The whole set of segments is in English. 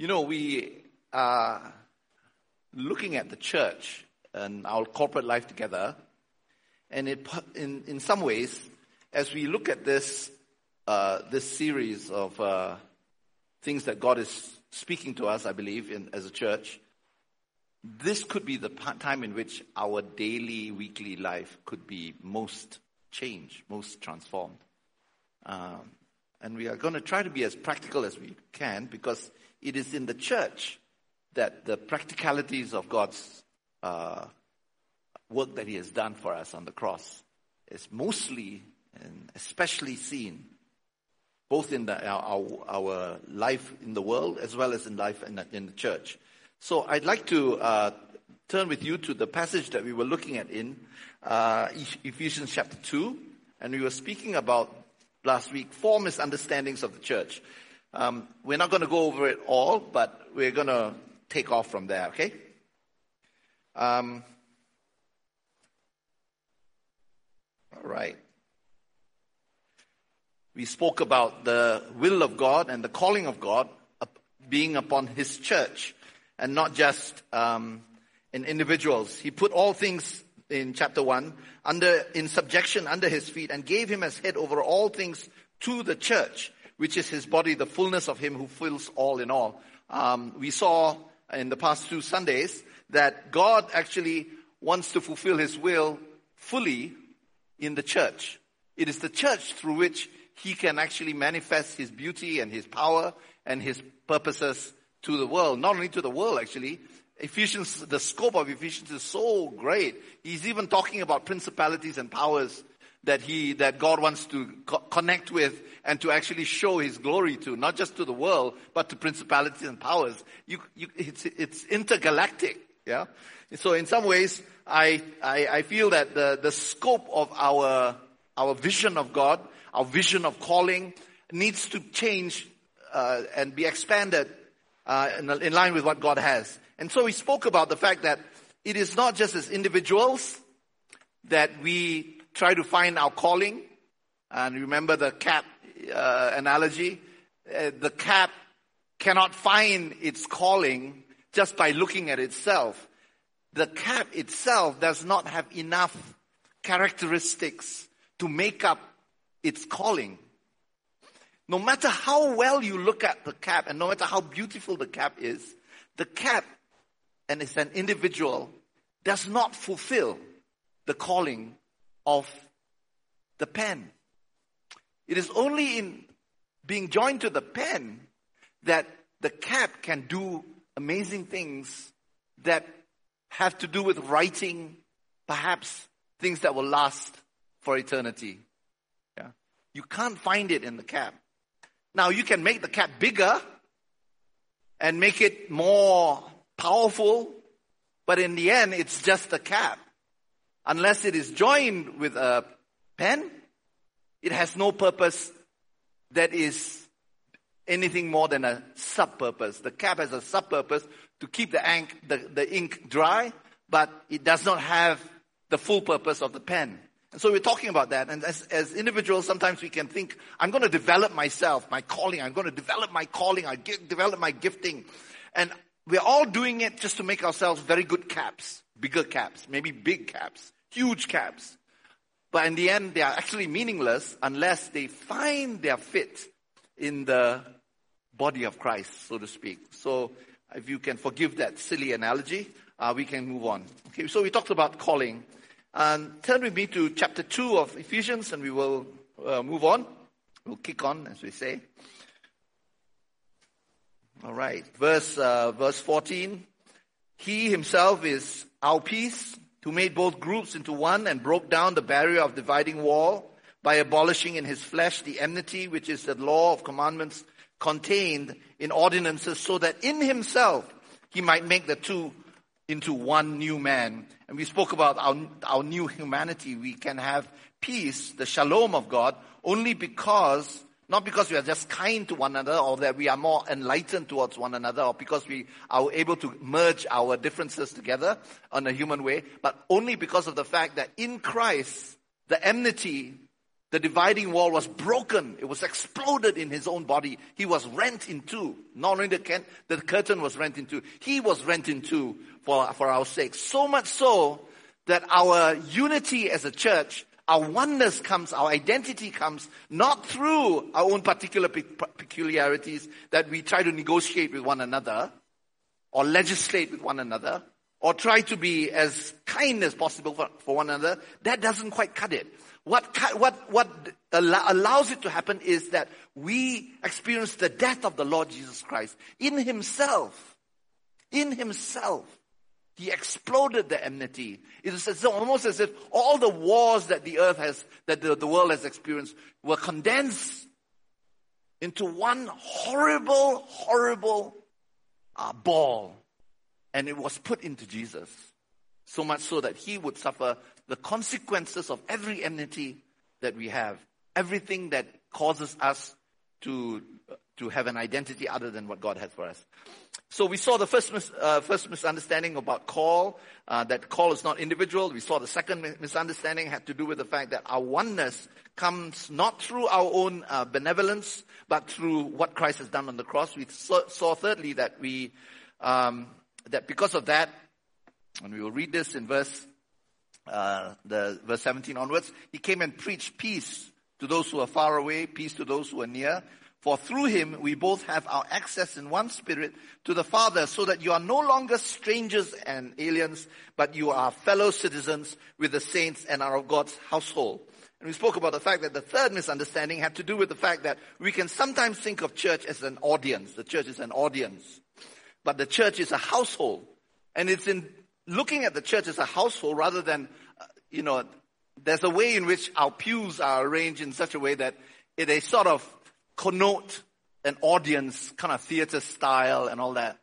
You know, we are looking at the church and our corporate life together, and it, in, in some ways, as we look at this, uh, this series of uh, things that God is speaking to us, I believe, in, as a church, this could be the time in which our daily, weekly life could be most changed, most transformed. Um, and we are going to try to be as practical as we can because it is in the church that the practicalities of God's uh, work that He has done for us on the cross is mostly and especially seen both in the, our, our, life in the world as well as in life in the, in the church. So I'd like to uh, turn with you to the passage that we were looking at in uh, Ephesians chapter 2, and we were speaking about last week four misunderstandings of the church. Um, we're not going to go over it all, but we're going to take off from there, okay? Um, all right. We spoke about the will of God and the calling of God being upon His church and not just um, in individuals. He put all things in chapter 1 under in subjection under his feet and gave him as head over all things to the church which is his body, the fullness of him who fills all in all. Um, we saw in the past two Sundays that God actually wants to fulfill his will fully in the church. It is the church through which he can actually manifest his beauty and his power and his purposes to the world. Not only to the world, actually. Ephesians, the scope of Ephesians is so great. He's even talking about principalities and powers that he, that God wants to co- connect with and to actually show his glory to, not just to the world, but to principalities and powers. You, you, it's, it's intergalactic. Yeah. So in some ways, I, I, I feel that the, the scope of our, our vision of God, our vision of calling needs to change uh, and be expanded uh, in, in line with what God has. And so we spoke about the fact that it is not just as individuals that we try to find our calling. And remember the cat uh, analogy? Uh, the cat cannot find its calling just by looking at itself. The cat itself does not have enough characteristics to make up its calling. No matter how well you look at the cat and no matter how beautiful the cat is, the cat, and it's an individual, does not fulfill the calling of the pen. It is only in being joined to the pen that the cap can do amazing things that have to do with writing, perhaps things that will last for eternity. Yeah. You can't find it in the cap. Now you can make the cap bigger and make it more powerful, but in the end, it's just a cap unless it is joined with a pen, it has no purpose that is anything more than a sub-purpose. The cap has a sub-purpose to keep the ink, the, the ink dry, but it does not have the full purpose of the pen. And so we're talking about that. And as, as individuals, sometimes we can think, I'm going to develop myself, my calling. I'm going to develop my calling. I develop my gifting. And we're all doing it just to make ourselves very good caps, bigger caps, maybe big caps huge caps. But in the end, they are actually meaningless unless they find their fit in the body of Christ, so to speak. So if you can forgive that silly analogy, uh, we can move on. Okay, so we talked about calling. And turn with me to chapter 2 of Ephesians and we will uh, move on. We'll kick on, as we say. All right. Verse, uh, verse 14. He himself is our peace who made both groups into one and broke down the barrier of dividing wall by abolishing in his flesh the enmity, which is the law of commandments contained in ordinances, so that in himself he might make the two into one new man. And we spoke about our, our new humanity. We can have peace, the shalom of God, only because not because we are just kind to one another or that we are more enlightened towards one another or because we are able to merge our differences together on a human way, but only because of the fact that in Christ, the enmity the dividing wall was broken. It was exploded in his own body. He was rent in two. Not only the, can- the curtain was rent in two, he was rent in two for, for our sake. So much so that our unity as a church, our oneness comes, our identity comes not through our own particular pe- peculiarities that we try to negotiate with one another or legislate with one another or try to be as kind as possible for, for one another. That doesn't quite cut it. What, what, what allows it to happen is that we experience the death of the Lord Jesus Christ in Himself. In Himself. He exploded the enmity. It is almost as if all the wars that the earth has, that the, the world has experienced were condensed into one horrible, horrible uh, ball. And it was put into Jesus. So much so that he would suffer the consequences of every enmity that we have, everything that causes us to, to have an identity other than what God has for us. So we saw the first, mis, uh, first misunderstanding about call, uh, that call is not individual. We saw the second misunderstanding had to do with the fact that our oneness comes not through our own uh, benevolence, but through what Christ has done on the cross. We saw, saw thirdly that we, um, that because of that, and we will read this in verse uh, the verse 17 onwards, he came and preached peace to those who are far away, peace to those who are near. For through him we both have our access in one spirit to the Father, so that you are no longer strangers and aliens, but you are fellow citizens with the saints and are of God's household. And we spoke about the fact that the third misunderstanding had to do with the fact that we can sometimes think of church as an audience. The church is an audience. But the church is a household. And it's in looking at the church as a household rather than, uh, you know, there's a way in which our pews are arranged in such a way that they sort of connote an audience, kind of theater style and all that.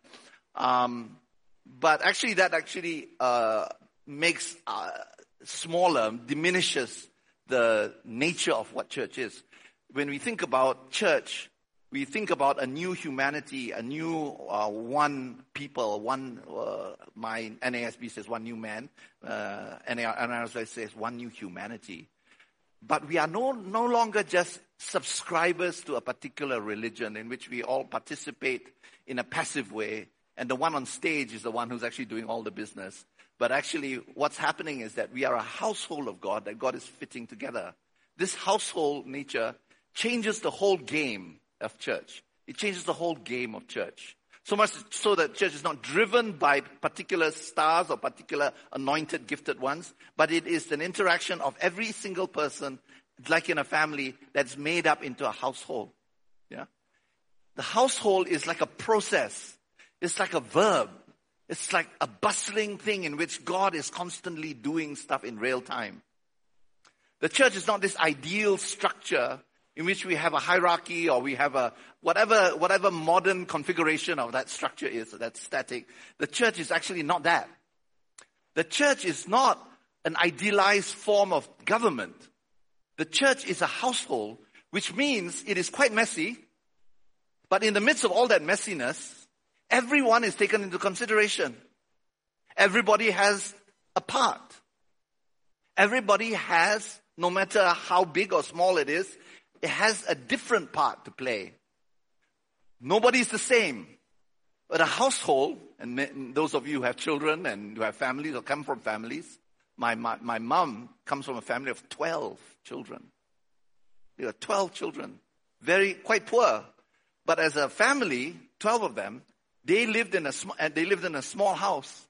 Um, but actually, that actually uh, makes uh, smaller, diminishes the nature of what church is. When we think about church, we think about a new humanity, a new uh, one people, one, uh, my NASB says one new man, uh, NASB says one new humanity. But we are no, no longer just subscribers to a particular religion in which we all participate in a passive way, and the one on stage is the one who's actually doing all the business. But actually, what's happening is that we are a household of God that God is fitting together. This household nature changes the whole game of church. It changes the whole game of church. So much so that church is not driven by particular stars or particular anointed, gifted ones, but it is an interaction of every single person, like in a family, that's made up into a household. Yeah? The household is like a process. It's like a verb. It's like a bustling thing in which God is constantly doing stuff in real time. The church is not this ideal structure in which we have a hierarchy or we have a whatever, whatever modern configuration of that structure is, that's static. The church is actually not that. The church is not an idealized form of government. The church is a household, which means it is quite messy, but in the midst of all that messiness, everyone is taken into consideration. Everybody has a part. Everybody has, no matter how big or small it is, it has a different part to play. Nobody's the same. But a household, and those of you who have children and who have families or come from families, my, my, my mom comes from a family of 12 children. There are 12 children. Very, quite poor. But as a family, 12 of them, they lived in a, sm- they lived in a small house.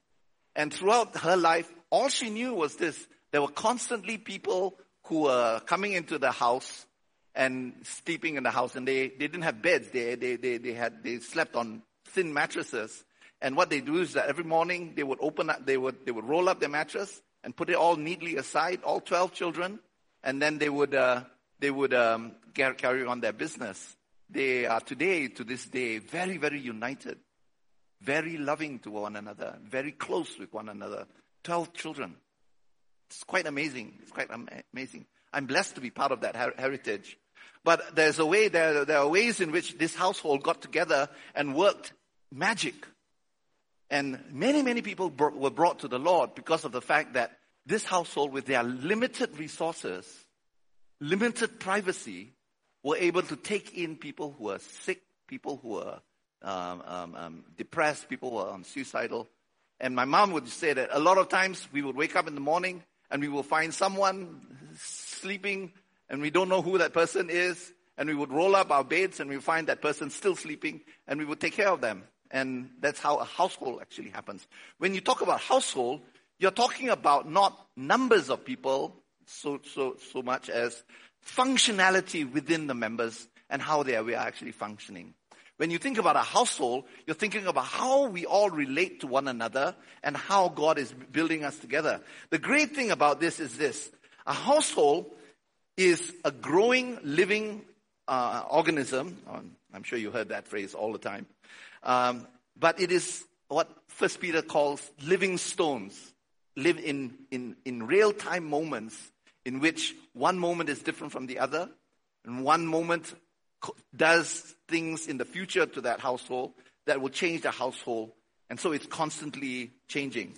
And throughout her life, all she knew was this. There were constantly people who were coming into the house and sleeping in the house and they, they didn't have beds. They, they, they, they had, they slept on thin mattresses. And what they do is that every morning they would open up, they would, they would roll up their mattress and put it all neatly aside, all 12 children. And then they would, uh, they would, um, carry on their business. They are today, to this day, very, very united, very loving to one another, very close with one another. 12 children. It's quite amazing. It's quite amazing. I'm blessed to be part of that her- heritage. But there's a way, there, there are ways in which this household got together and worked magic. And many, many people br- were brought to the Lord because of the fact that this household, with their limited resources, limited privacy, were able to take in people who were sick, people who were um, um, um, depressed, people who were suicidal. And my mom would say that a lot of times we would wake up in the morning and we will find someone sleeping and we don't know who that person is. And we would roll up our beds and we find that person still sleeping and we would take care of them. And that's how a household actually happens. When you talk about household, you're talking about not numbers of people so, so, so much as functionality within the members and how they are, we are actually functioning. When you think about a household, you're thinking about how we all relate to one another and how God is building us together. The great thing about this is this. A household is a growing, living uh, organism. I'm sure you heard that phrase all the time. Um, but it is what First Peter calls living stones, live in, in, in real time moments in which one moment is different from the other, and one moment does things in the future to that household that will change the household. And so it's constantly changing.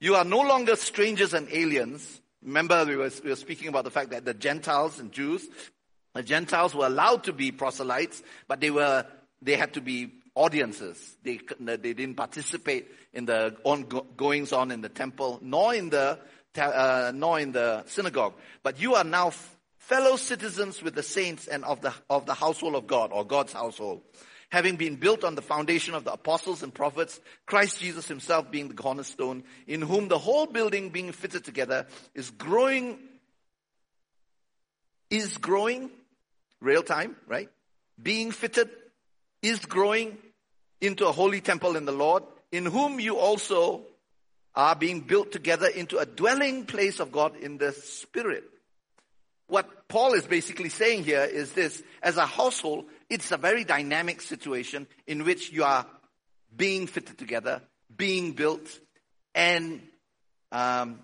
You are no longer strangers and aliens. Remember, we were, we were speaking about the fact that the Gentiles and Jews, the Gentiles were allowed to be proselytes, but they were, they had to be audiences. They, they didn't participate in the on, goings on in the temple, nor in the, uh, nor in the synagogue. But you are now fellow citizens with the saints and of the, of the household of God or God's household, having been built on the foundation of the apostles and prophets, Christ Jesus himself being the cornerstone, in whom the whole building being fitted together is growing, is growing, real time, right? Being fitted is growing into a holy temple in the Lord, in whom you also are being built together into a dwelling place of God in the Spirit. What Paul is basically saying here is this, as a household, it's a very dynamic situation in which you are being fitted together, being built, and, um,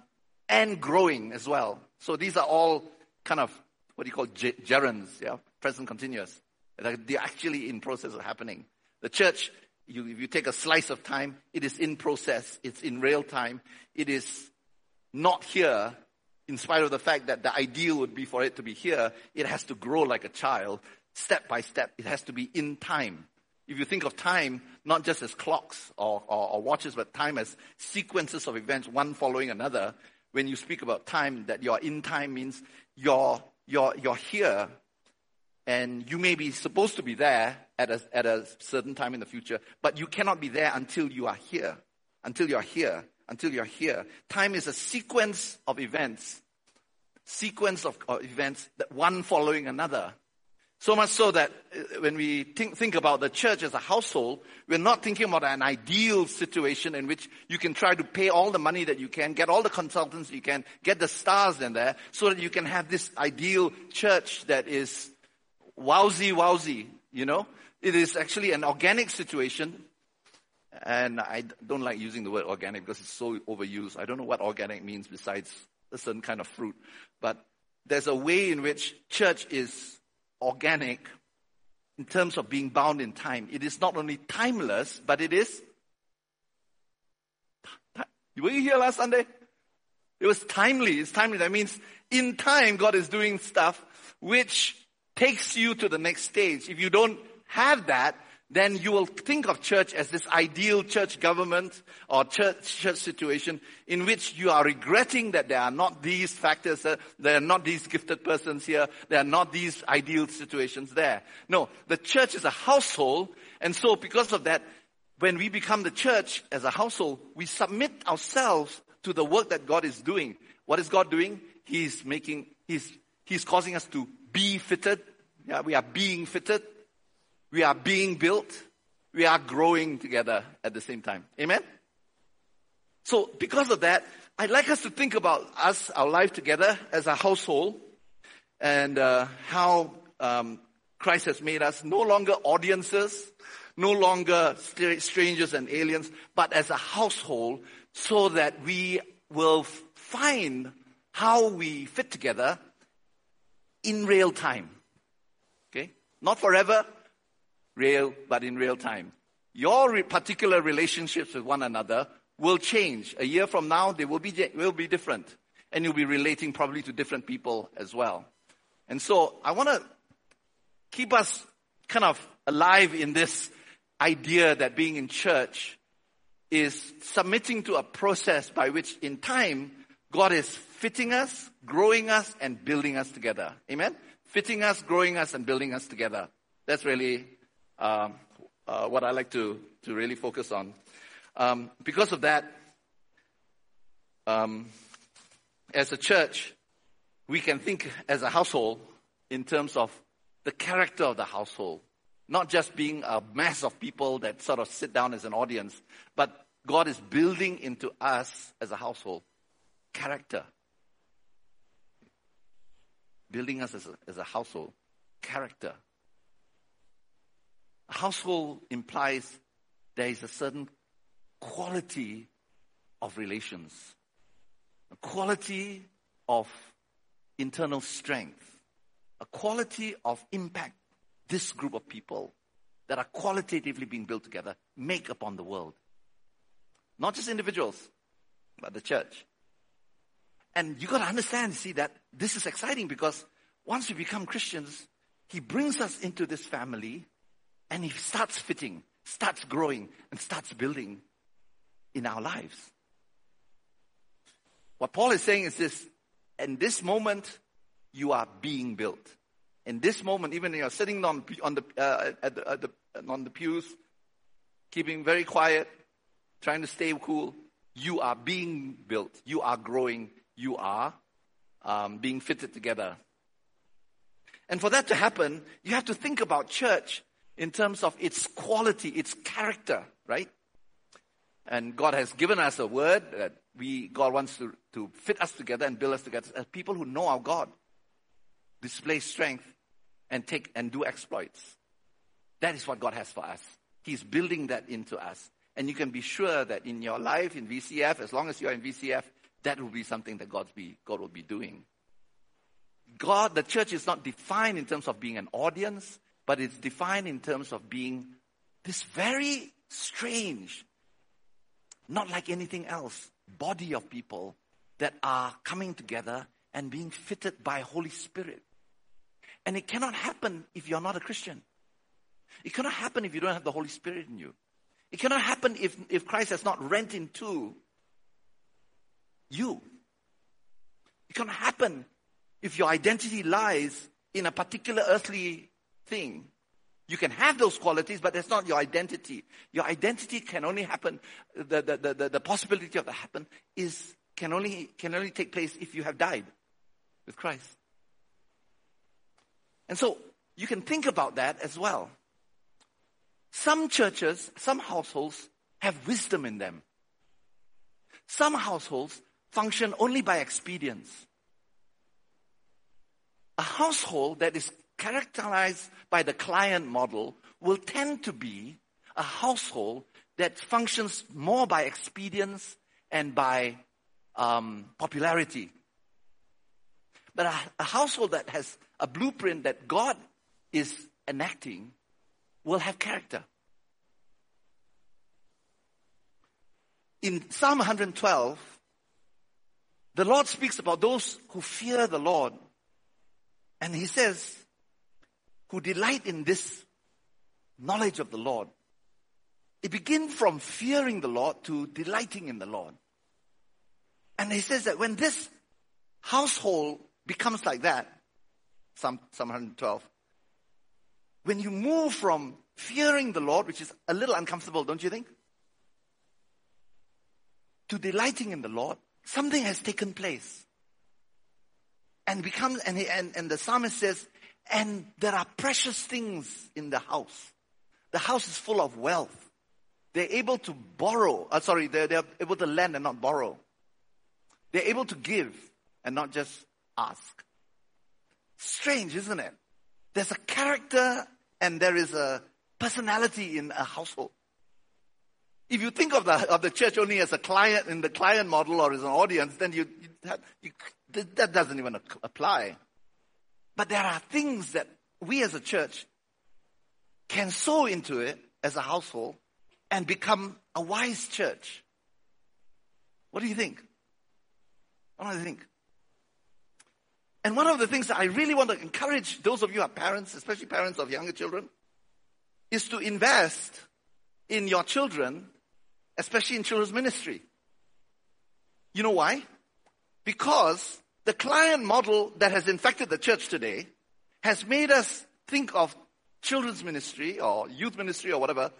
and growing as well. So these are all kind of what do you call gerunds, yeah, present continuous. They're actually in process of happening. The church, you, if you take a slice of time, it is in process. It's in real time. It is not here in spite of the fact that the ideal would be for it to be here, it has to grow like a child, step by step. It has to be in time. If you think of time, not just as clocks or, or, or watches, but time as sequences of events, one following another, when you speak about time, that you're in time means you're, you're, you're here and you may be supposed to be there at a, at a certain time in the future, but you cannot be there until you are here. Until you are here until you're here. Time is a sequence of events, sequence of, of events that one following another. So much so that uh, when we think, think about the church as a household, we're not thinking about an ideal situation in which you can try to pay all the money that you can, get all the consultants you can, get the stars in there, so that you can have this ideal church that is wowsy, wowsy, you know? It is actually an organic situation and I don't like using the word organic because it's so overused. I don't know what organic means besides a certain kind of fruit. But there's a way in which church is organic in terms of being bound in time. It is not only timeless, but it is. Were you here last Sunday? It was timely. It's timely. That means in time, God is doing stuff which takes you to the next stage. If you don't have that, then you will think of church as this ideal church government or church, church situation in which you are regretting that there are not these factors, uh, there are not these gifted persons here, there are not these ideal situations there. No, the church is a household, and so because of that, when we become the church as a household, we submit ourselves to the work that God is doing. What is God doing? He's making, He's, He's causing us to be fitted. Yeah, we are being fitted we are being built. We are growing together at the same time. Amen? So because of that, I'd like us to think about us, our life together as a household and uh, how um, Christ has made us no longer audiences, no longer strangers and aliens, but as a household so that we will find how we fit together in real time. Okay? Not forever, real, but in real time. Your re- particular relationships with one another will change. A year from now, they will be, will be different. And you'll be relating probably to different people as well. And so I want to keep us kind of alive in this idea that being in church is submitting to a process by which in time God is fitting us, growing us, and building us together. Amen? Fitting us, growing us, and building us together. That's really um, uh, what I like to, to really focus on. Um, because of that, um, as a church, we can think as a household in terms of the character of the household. Not just being a mass of people that sort of sit down as an audience, but God is building into us as a household character. Building us as a, as a household character. Household implies there is a certain quality of relations, a quality of internal strength, a quality of impact this group of people that are qualitatively being built together make upon the world. Not just individuals, but the church. And you gotta understand, see, that this is exciting because once we become Christians, He brings us into this family and it starts fitting, starts growing, and starts building in our lives. What Paul is saying is this, in this moment, you are being built. In this moment, even if you're sitting on, on, the, uh, at the, at the, on the pews, keeping very quiet, trying to stay cool, you are being built. You are growing. You are um, being fitted together. And for that to happen, you have to think about church in terms of its quality, its character, right? And God has given us a word that we, God wants to, to fit us together and build us together as people who know our God display strength, and take and do exploits. That is what God has for us. He's building that into us. And you can be sure that in your life, in VCF, as long as you're in VCF, that will be something that God's be, God will be doing. God, the church is not defined in terms of being an audience, but it's defined in terms of being this very strange, not like anything else, body of people that are coming together and being fitted by Holy Spirit. And it cannot happen if you're not a Christian. It cannot happen if you don't have the Holy Spirit in you. It cannot happen if, if Christ has not rent into you. It cannot happen if your identity lies in a particular earthly thing. You can have those qualities, but that's not your identity. Your identity can only happen, the, the, the, the possibility of that happen is, can only, can only take place if you have died with Christ. And so you can think about that as well. Some churches, some households have wisdom in them. Some households function only by expedience. A household that is characterized by the client model will tend to be a household that functions more by expedience and by um, popularity. But a, a household that has a blueprint that God is enacting will have character. In Psalm 112, the Lord speaks about those who fear the Lord. And he says, who delight in this knowledge of the Lord. It begins from fearing the Lord to delighting in the Lord. And he says that when this household becomes like that, Psalm, Psalm 112. When you move from fearing the Lord, which is a little uncomfortable, don't you think? To delighting in the Lord, something has taken place. And becomes, and, he, and, and the psalmist says, and there are precious things in the house. The house is full of wealth. They're able to borrow. Uh, sorry, they're, they're able to lend and not borrow. They're able to give and not just ask. Strange, isn't it? There's a character and there is a personality in a household. If you think of the, of the church only as a client in the client model or as an audience, then you, you, you that doesn't even apply. But there are things that we as a church can sow into it as a household and become a wise church. What do you think? What do you think? And one of the things that I really want to encourage those of you who are parents, especially parents of younger children, is to invest in your children, especially in children's ministry. You know why? Because the client model that has infected the church today has made us think of children's ministry or youth ministry or whatever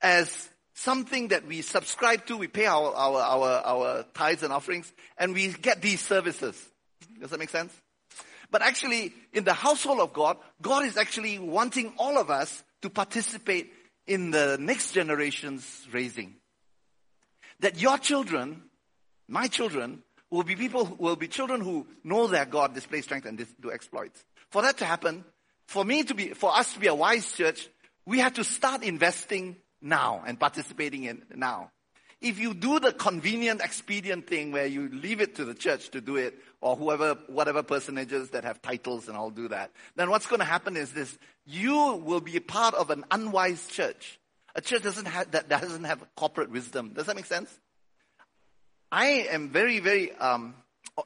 as something that we subscribe to, we pay our, our, our, our tithes and offerings, and we get these services. Does that make sense? But actually, in the household of God, God is actually wanting all of us to participate in the next generation's raising. That your children, my children, will be people, will be children who know their God, display strength, and do exploits. For that to happen, for me to be, for us to be a wise church, we have to start investing now and participating in now. If you do the convenient, expedient thing where you leave it to the church to do it, or whoever, whatever personages that have titles and all do that, then what's going to happen is this: you will be part of an unwise church. A church doesn't have that doesn't have corporate wisdom. Does that make sense? I am very, very um,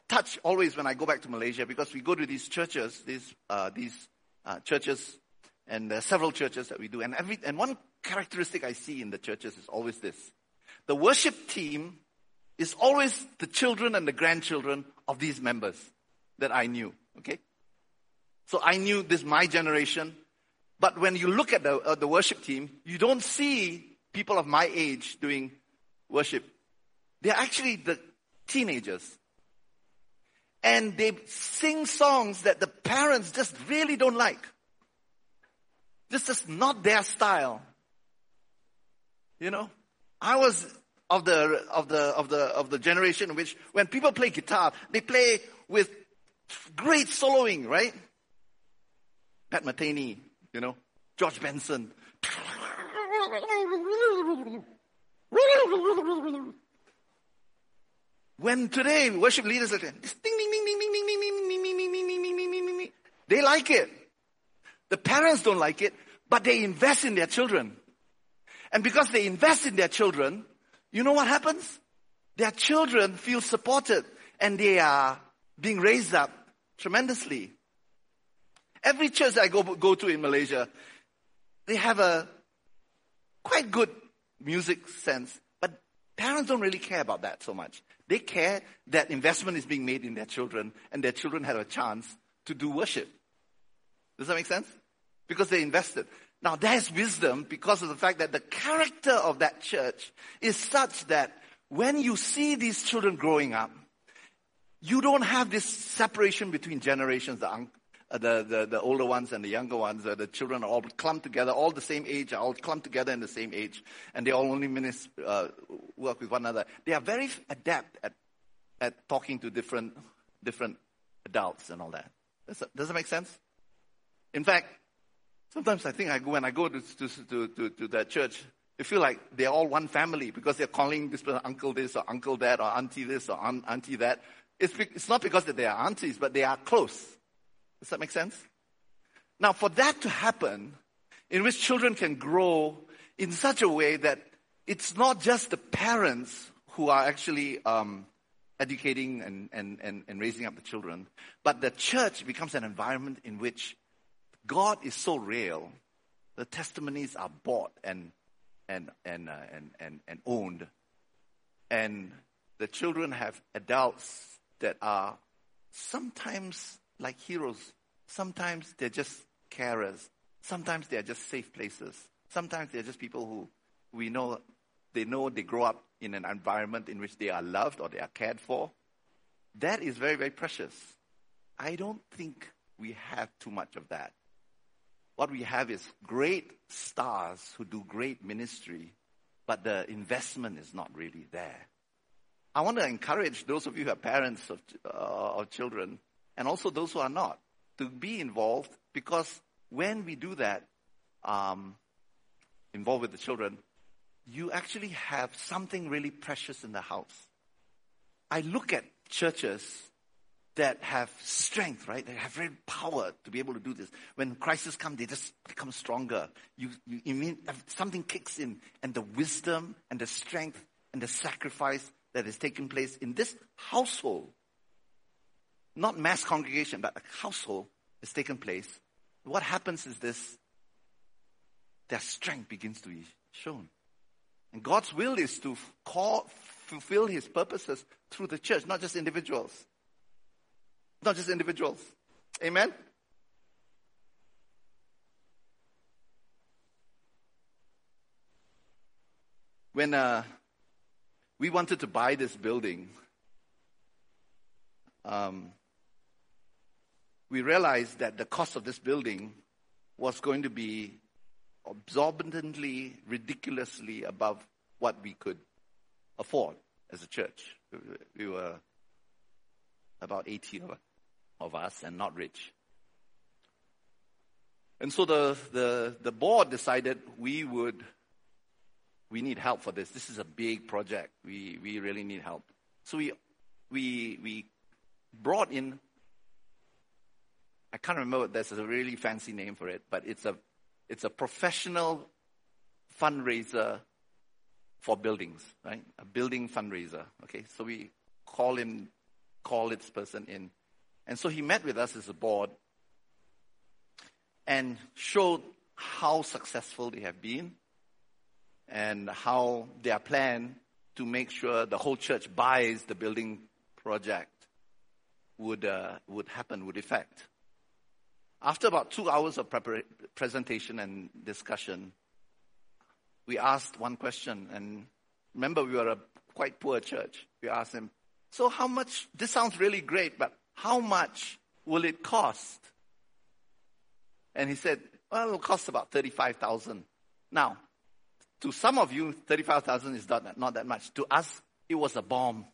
touched always when I go back to Malaysia because we go to these churches, these uh, these uh, churches, and there are several churches that we do, and every and one characteristic I see in the churches is always this. The worship team is always the children and the grandchildren of these members that I knew. Okay? So I knew this my generation. But when you look at the, uh, the worship team, you don't see people of my age doing worship. They're actually the teenagers. And they sing songs that the parents just really don't like. This is not their style. You know, I was of the of the of the of the generation in which when people play guitar, they play with great soloing, right? Pat Metheny, you know, George Benson. When today worship leaders are ding ding ding ding ding ding ding ding ding ding ding ding ding ding ding ding ding they like it. The parents don't like it, but they invest in their children. And because they invest in their children, you know what happens? Their children feel supported and they are being raised up tremendously. Every church I go, go to in Malaysia, they have a quite good music sense, but parents don't really care about that so much. They care that investment is being made in their children and their children have a chance to do worship. Does that make sense? Because they invested. Now there's wisdom because of the fact that the character of that church is such that when you see these children growing up, you don't have this separation between generations, the, the, the, the, older ones and the younger ones. Uh, the children are all clumped together, all the same age, all clumped together in the same age, and they all only minis, uh, work with one another. They are very adept at, at talking to different, different adults and all that. Does that, does that make sense? In fact, Sometimes I think I go, when I go to, to, to, to, that church, they feel like they're all one family because they're calling this person uncle this or uncle that or auntie this or auntie that. It's, it's not because that they are aunties, but they are close. Does that make sense? Now, for that to happen, in which children can grow in such a way that it's not just the parents who are actually um, educating and, and, and, and raising up the children, but the church becomes an environment in which God is so real. The testimonies are bought and and and uh, and, and and owned, and the children have adults that are sometimes like heroes. Sometimes they're just carers. Sometimes they're just safe places. Sometimes they're just people who we know they know they grow up in an environment in which they are loved or they are cared for. That is very, very precious. I don't think we have too much of that what we have is great stars who do great ministry, but the investment is not really there. I want to encourage those of you who are parents of, uh, of children, and also those who are not, to be involved because when we do that, um, involved with the children, you actually have something really precious in the house. I look at churches that have strength, right? They have real power to be able to do this. When crises come, they just become stronger. You, you, you mean something kicks in, and the wisdom and the strength and the sacrifice that is taking place in this household not mass congregation, but a household has taken place, what happens is this their strength begins to be shown. And God's will is to call, fulfill His purposes through the church, not just individuals. Not just individuals. Amen? When uh, we wanted to buy this building, um, we realized that the cost of this building was going to be exorbitantly, ridiculously above what we could afford as a church. We were about 80 of, of us and not rich. And so the, the, the board decided we would, we need help for this. This is a big project. We, we really need help. So we, we, we brought in I can't remember, there's a really fancy name for it, but it's a, it's a professional fundraiser for buildings, right? A building fundraiser. Okay, so we call him, call this person in. And so he met with us as a board and showed how successful they have been and how their plan to make sure the whole church buys the building project would, uh, would happen, would effect. After about two hours of presentation and discussion, we asked one question. And remember, we were a quite poor church. We asked him, So, how much? This sounds really great, but how much will it cost? And he said, Well, it'll cost about 35000 Now, to some of you, 35000 is not, not that much. To us, it was a bomb.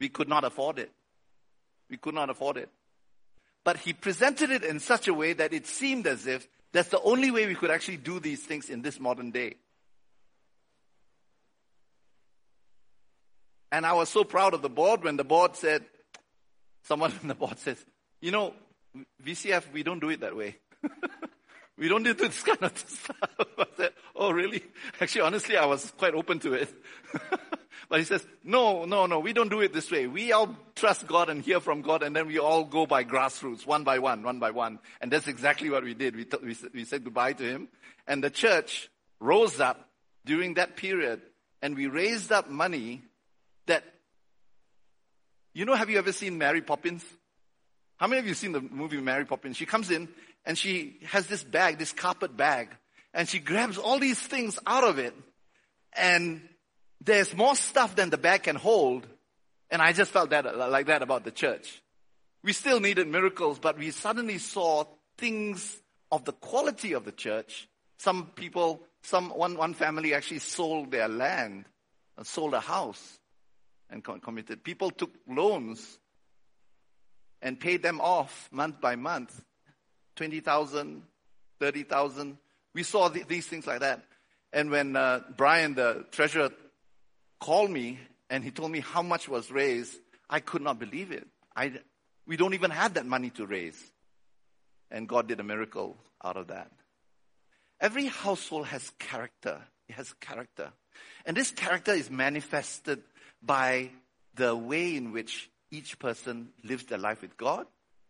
We could not afford it. We could not afford it. But he presented it in such a way that it seemed as if that's the only way we could actually do these things in this modern day. And I was so proud of the board when the board said, someone in the board says, you know, VCF, we don't do it that way. we don't do this kind of stuff. I said, oh, really? Actually, honestly, I was quite open to it. But he says, no, no, no, we don't do it this way. We all trust God and hear from God, and then we all go by grassroots, one by one, one by one. And that's exactly what we did. We, t- we, we said goodbye to him. And the church rose up during that period, and we raised up money that, you know, have you ever seen Mary Poppins? How many of you seen the movie Mary Poppins? She comes in and she has this bag, this carpet bag, and she grabs all these things out of it and there's more stuff than the bag can hold. And I just felt that like that about the church. We still needed miracles, but we suddenly saw things of the quality of the church. Some people, some one, one family actually sold their land, and sold a house, and committed. People took loans and paid them off month by month, twenty thousand, thirty thousand. We saw th- these things like that. And when uh, Brian, the treasurer, called me and he told me how much was raised, I could not believe it. I, we don't even have that money to raise. And God did a miracle out of that. Every household has character. It has character. And this character is manifested by the way in which each person lives their life with God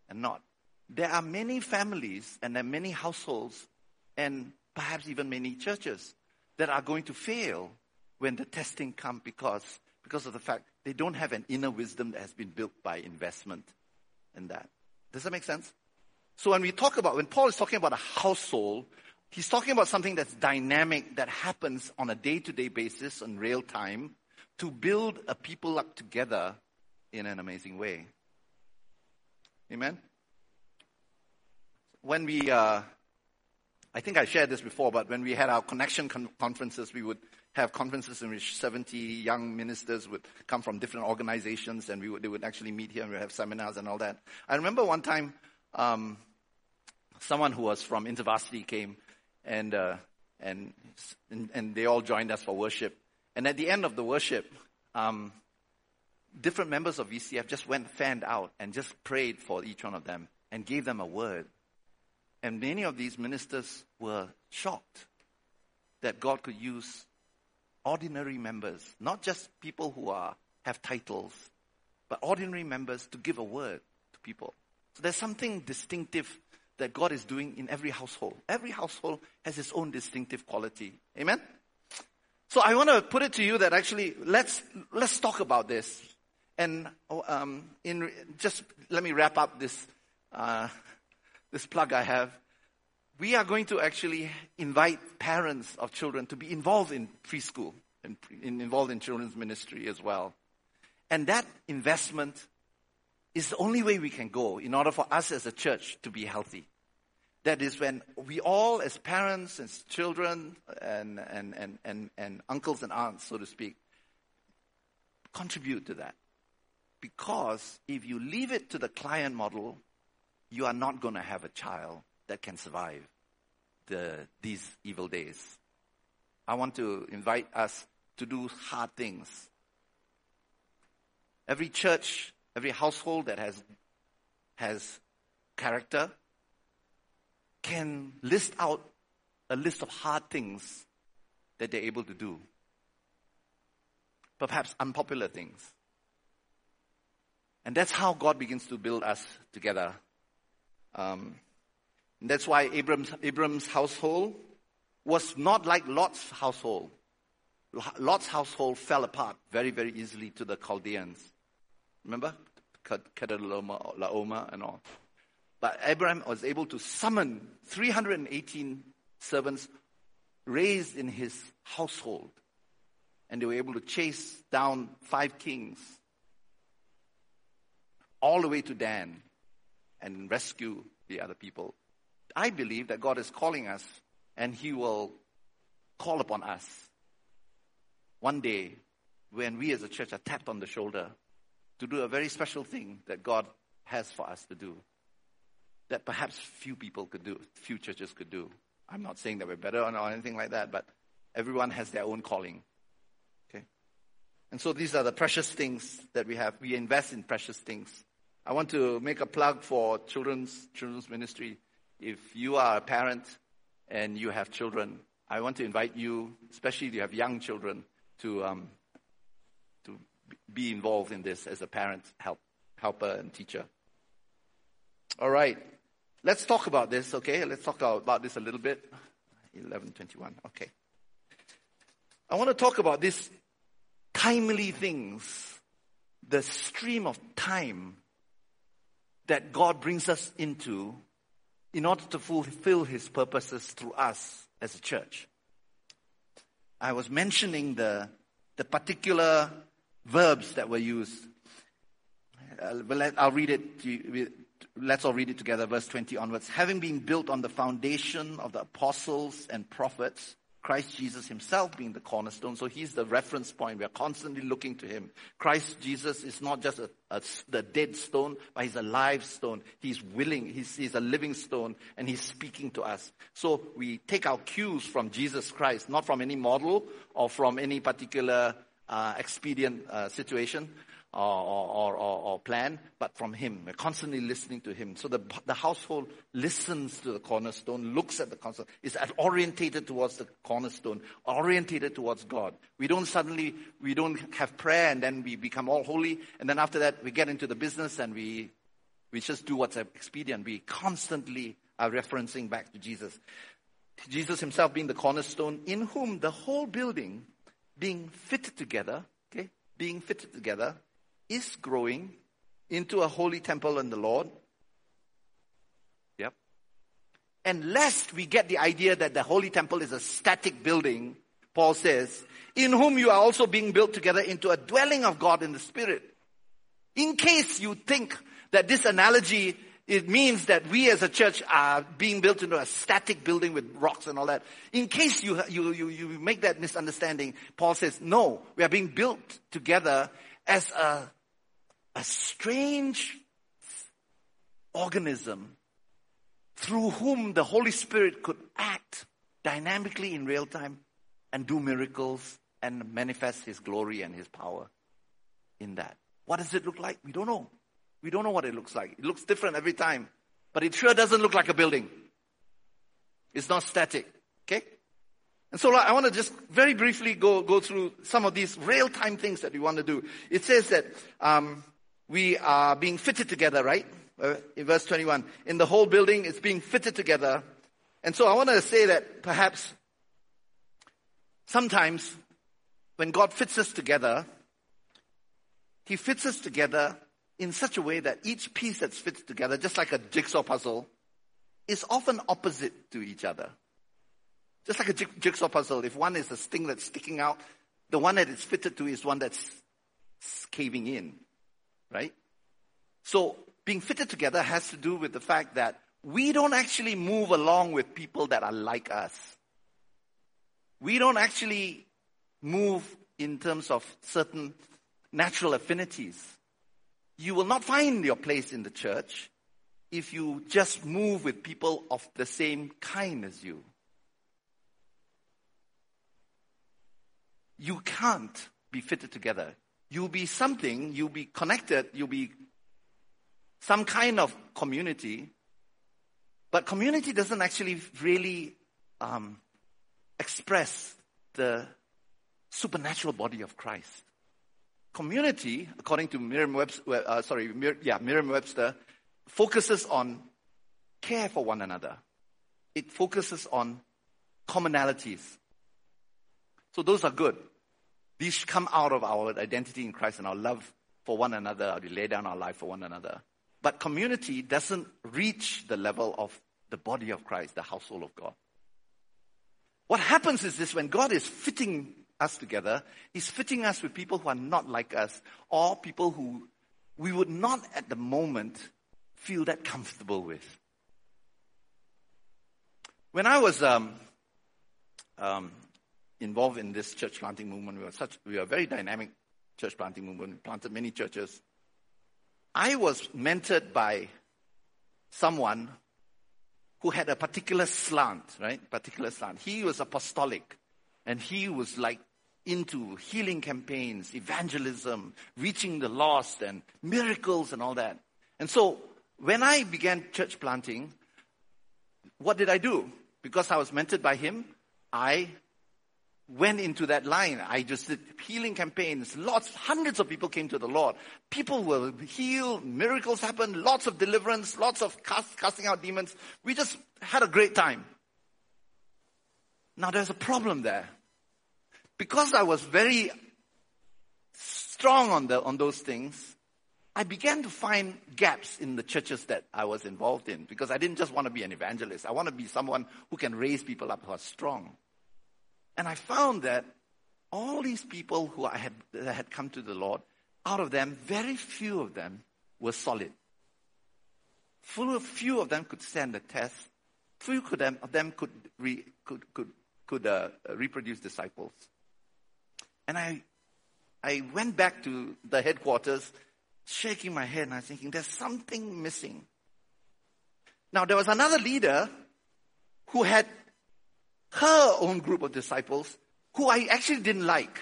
and not. There are many families and there are many households and perhaps even many churches that are going to fail when the testing comes because, because of the fact they don't have an inner wisdom that has been built by investment in that. Does that make sense? So when we talk about, when Paul is talking about a household, he's talking about something that's dynamic, that happens on a day-to-day basis in real time to build a people up together in an amazing way. Amen? When we, uh, I think I shared this before, but when we had our connection con- conferences, we would have conferences in which 70 young ministers would come from different organizations and we would, they would actually meet here and we would have seminars and all that. I remember one time, um, someone who was from InterVarsity came and, uh, and, and, and, they all joined us for worship. And at the end of the worship, um, different members of VCF just went fanned out and just prayed for each one of them and gave them a word. And many of these ministers were shocked that God could use ordinary members, not just people who are, have titles, but ordinary members to give a word to people. So there's something distinctive that God is doing in every household. Every household has its own distinctive quality. Amen? So I want to put it to you that actually let's let's talk about this. And um, in just let me wrap up this uh, this plug I have. We are going to actually invite parents of children to be involved in preschool and in, involved in children's ministry as well. And that investment is the only way we can go in order for us as a church to be healthy. That is when we all, as parents, as children, and, and, and, and, and uncles and aunts, so to speak, contribute to that. Because if you leave it to the client model, you are not going to have a child that can survive the, these evil days. I want to invite us to do hard things. Every church, every household that has, has character can list out a list of hard things that they're able to do. Perhaps unpopular things. And that's how God begins to build us together. Um, that's why Abram's, Abram's household was not like Lot's household. Lot's household fell apart very, very easily to the Chaldeans. Remember? Kedorlaomer and all. But Abraham was able to summon 318 servants raised in his household. And they were able to chase down five kings all the way to Dan and rescue the other people. I believe that God is calling us and He will call upon us one day when we as a church are tapped on the shoulder to do a very special thing that God has for us to do that perhaps few people could do, few churches could do. I'm not saying that we're better or anything like that, but everyone has their own calling. Okay? And so these are the precious things that we have. We invest in precious things. I want to make a plug for children's children's ministry. If you are a parent and you have children, I want to invite you, especially if you have young children, to um, to be involved in this as a parent, help, helper, and teacher. All right. Let's talk about this, okay? Let's talk about this a little bit. 1121, okay. I want to talk about these timely things, the stream of time that God brings us into in order to fulfill His purposes through us as a church. I was mentioning the, the particular verbs that were used. Uh, I'll read it to, let's all read it together, verse 20 onwards. Having been built on the foundation of the apostles and prophets, Christ Jesus himself being the cornerstone. So he's the reference point. We are constantly looking to him. Christ Jesus is not just a, a, the dead stone, but he's a live stone. He's willing. He's, he's a living stone and he's speaking to us. So we take our cues from Jesus Christ, not from any model or from any particular uh, expedient uh, situation, or, or, or, plan, but from Him. We're constantly listening to Him. So the, the household listens to the cornerstone, looks at the cornerstone, is orientated towards the cornerstone, orientated towards God. We don't suddenly, we don't have prayer and then we become all holy, and then after that we get into the business and we, we just do what's expedient. We constantly are referencing back to Jesus. Jesus himself being the cornerstone, in whom the whole building being fitted together, okay, being fitted together, is growing into a holy temple in the Lord. Yep. And lest we get the idea that the holy temple is a static building, Paul says, in whom you are also being built together into a dwelling of God in the Spirit. In case you think that this analogy it means that we as a church are being built into a static building with rocks and all that. In case you, you, you, you make that misunderstanding, Paul says, no, we are being built together as a, a strange organism through whom the Holy Spirit could act dynamically in real time and do miracles and manifest His glory and His power in that. What does it look like? We don't know. We don't know what it looks like. It looks different every time, but it sure doesn't look like a building. It's not static. Okay? And so I want to just very briefly go, go through some of these real-time things that we want to do. It says that um, we are being fitted together, right? Uh, in verse 21. In the whole building, it's being fitted together. And so I want to say that perhaps sometimes when God fits us together, He fits us together in such a way that each piece that's fitted together, just like a jigsaw puzzle, is often opposite to each other. Just like a jigsaw puzzle, if one is a sting that's sticking out, the one that it's fitted to is one that's caving in, right? So being fitted together has to do with the fact that we don't actually move along with people that are like us. We don't actually move in terms of certain natural affinities. You will not find your place in the church if you just move with people of the same kind as you. You can't be fitted together. You'll be something, you'll be connected, you'll be some kind of community, but community doesn't actually really um, express the supernatural body of Christ. Community, according to Merriam-Webster, uh, sorry, yeah, Merriam-Webster, focuses on care for one another. It focuses on commonalities. So those are good. These come out of our identity in Christ and our love for one another. We lay down our life for one another. But community doesn't reach the level of the body of Christ, the household of God. What happens is this when God is fitting us together, He's fitting us with people who are not like us or people who we would not at the moment feel that comfortable with. When I was um, um, involved in this church planting movement, we were such we were a very dynamic church planting movement. We planted many churches I was mentored by someone who had a particular slant, right? Particular slant. He was apostolic and he was like into healing campaigns, evangelism, reaching the lost and miracles and all that. And so when I began church planting, what did I do? Because I was mentored by him, I went into that line. I just did healing campaigns. Lots, hundreds of people came to the Lord. People were healed. Miracles happened. Lots of deliverance. Lots of cast, casting out demons. We just had a great time. Now there's a problem there. Because I was very strong on the, on those things, I began to find gaps in the churches that I was involved in because I didn't just want to be an evangelist. I want to be someone who can raise people up who are strong. And I found that all these people who I had, that had come to the Lord, out of them, very few of them were solid. Few of them could stand the test. Few of them could, re, could, could, could uh, reproduce disciples. And I, I went back to the headquarters, shaking my head, and I was thinking, there's something missing. Now, there was another leader who had her own group of disciples who I actually didn't like.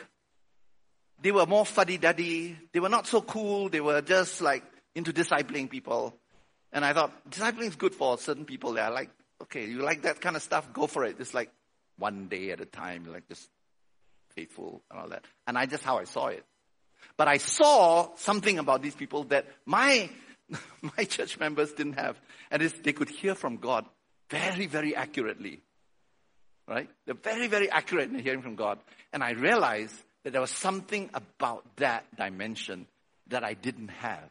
They were more fuddy-duddy. They were not so cool. They were just like into discipling people. And I thought, discipling is good for certain people. They're like, okay, you like that kind of stuff? Go for it. It's like one day at a time, like just faithful and all that. And I just how I saw it. But I saw something about these people that my, my church members didn't have. And they could hear from God very, very accurately right? They're very, very accurate in hearing from God. And I realized that there was something about that dimension that I didn't have.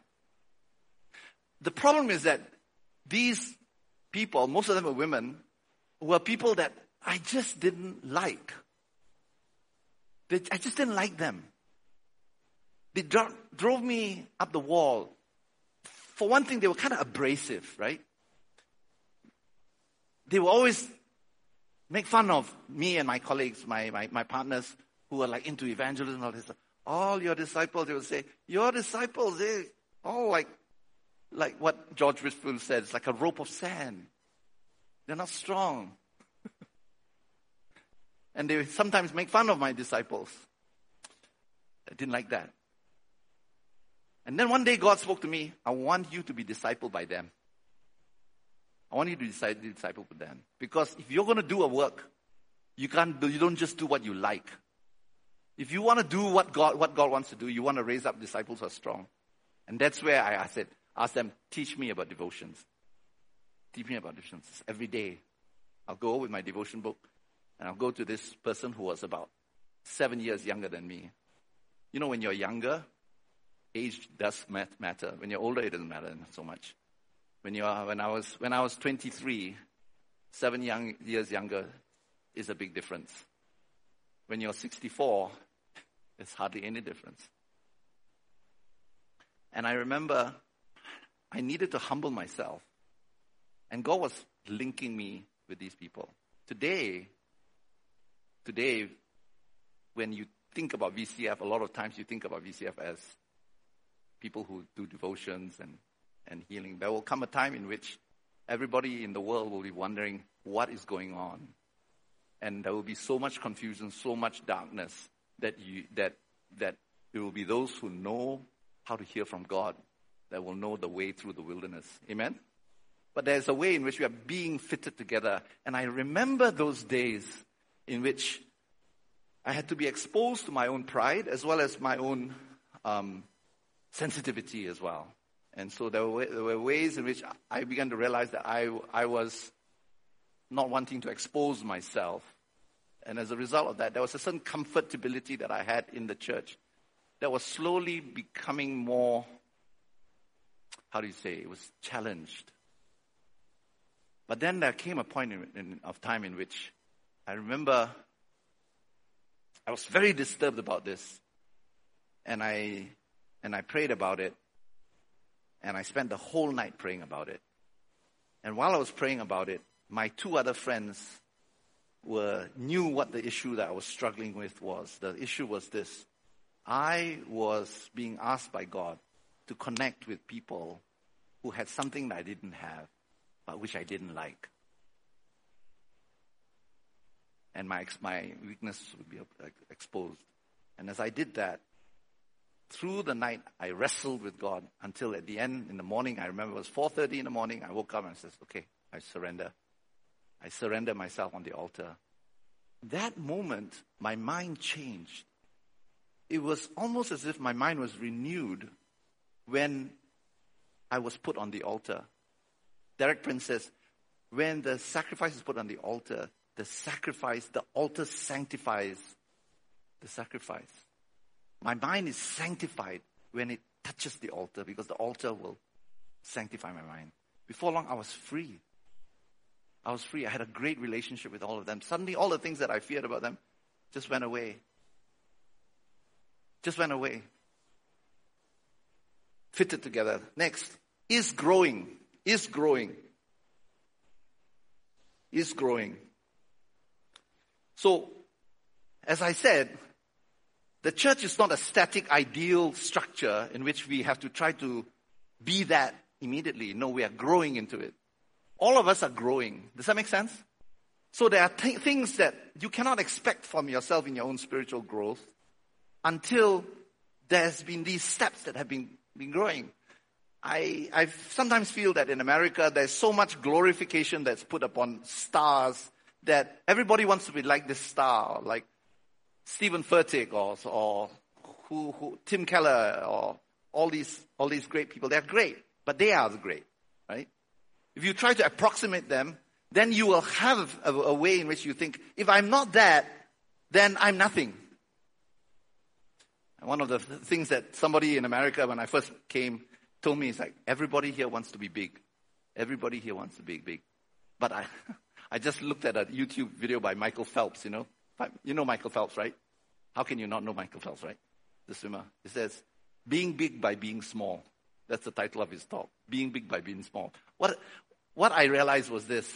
The problem is that these people, most of them were women, were people that I just didn't like. I just didn't like them. They dro- drove me up the wall. For one thing, they were kind of abrasive, right? They were always make fun of me and my colleagues, my, my, my partners who are like into evangelism and all this. All your disciples, they will say, your disciples, they all like, like what George Whitefield said, it's like a rope of sand. They're not strong. and they sometimes make fun of my disciples. I didn't like that. And then one day God spoke to me, I want you to be discipled by them. I want you to decide to disciple them. Because if you're going to do a work, you can't do, you don't just do what you like. If you want to do what God, what God wants to do, you want to raise up disciples who are strong. And that's where I, I said, ask them, teach me about devotions. Teach me about devotions every day. I'll go with my devotion book and I'll go to this person who was about seven years younger than me. You know, when you're younger, age does matter. When you're older, it doesn't matter so much. When you are, when I was, when I was 23, seven young, years younger is a big difference. When you're 64, there's hardly any difference. And I remember I needed to humble myself. And God was linking me with these people. Today, today, when you think about VCF, a lot of times you think about VCF as people who do devotions and, and healing. There will come a time in which everybody in the world will be wondering what is going on. And there will be so much confusion, so much darkness that you, that, that there will be those who know how to hear from God that will know the way through the wilderness. Amen? But there's a way in which we are being fitted together. And I remember those days in which I had to be exposed to my own pride as well as my own um, sensitivity as well. And so there were, there were ways in which I began to realize that I, I was not wanting to expose myself. And as a result of that, there was a certain comfortability that I had in the church that was slowly becoming more, how do you say, it was challenged. But then there came a point in, in, of time in which I remember I was very disturbed about this. And I, and I prayed about it. And I spent the whole night praying about it. And while I was praying about it, my two other friends were, knew what the issue that I was struggling with was. The issue was this. I was being asked by God to connect with people who had something that I didn't have, but which I didn't like and my, my weakness would be exposed. And as I did that, through the night, I wrestled with God until at the end, in the morning, I remember it was 4.30 in the morning, I woke up and said, okay, I surrender. I surrender myself on the altar. That moment, my mind changed. It was almost as if my mind was renewed when I was put on the altar. Derek Prince says, when the sacrifice is put on the altar, the sacrifice, the altar sanctifies the sacrifice. My mind is sanctified when it touches the altar because the altar will sanctify my mind. Before long, I was free. I was free. I had a great relationship with all of them. Suddenly, all the things that I feared about them just went away. Just went away. Fitted together. Next, is growing. Is growing. Is growing. So, as I said, the church is not a static, ideal structure in which we have to try to be that immediately. No, we are growing into it. All of us are growing. Does that make sense? So there are th- things that you cannot expect from yourself in your own spiritual growth until there's been these steps that have been, been growing. I, I sometimes feel that in America there's so much glorification that's put upon stars that everybody wants to be like this star, like Steven Furtick or, or who, who, Tim Keller or all these, all these great people. They're great, but they are the great, right? If you try to approximate them, then you will have a, a way in which you think, if I'm not that, then I'm nothing. And one of the things that somebody in America, when I first came, told me is like, everybody here wants to be big. Everybody here wants to be big. But I, I just looked at a YouTube video by Michael Phelps, you know. You know Michael Phelps, right? How can you not know Michael Phelps, right? The swimmer. He says, being big by being small. That's the title of his talk. Being big by being small. What, what I realized was this.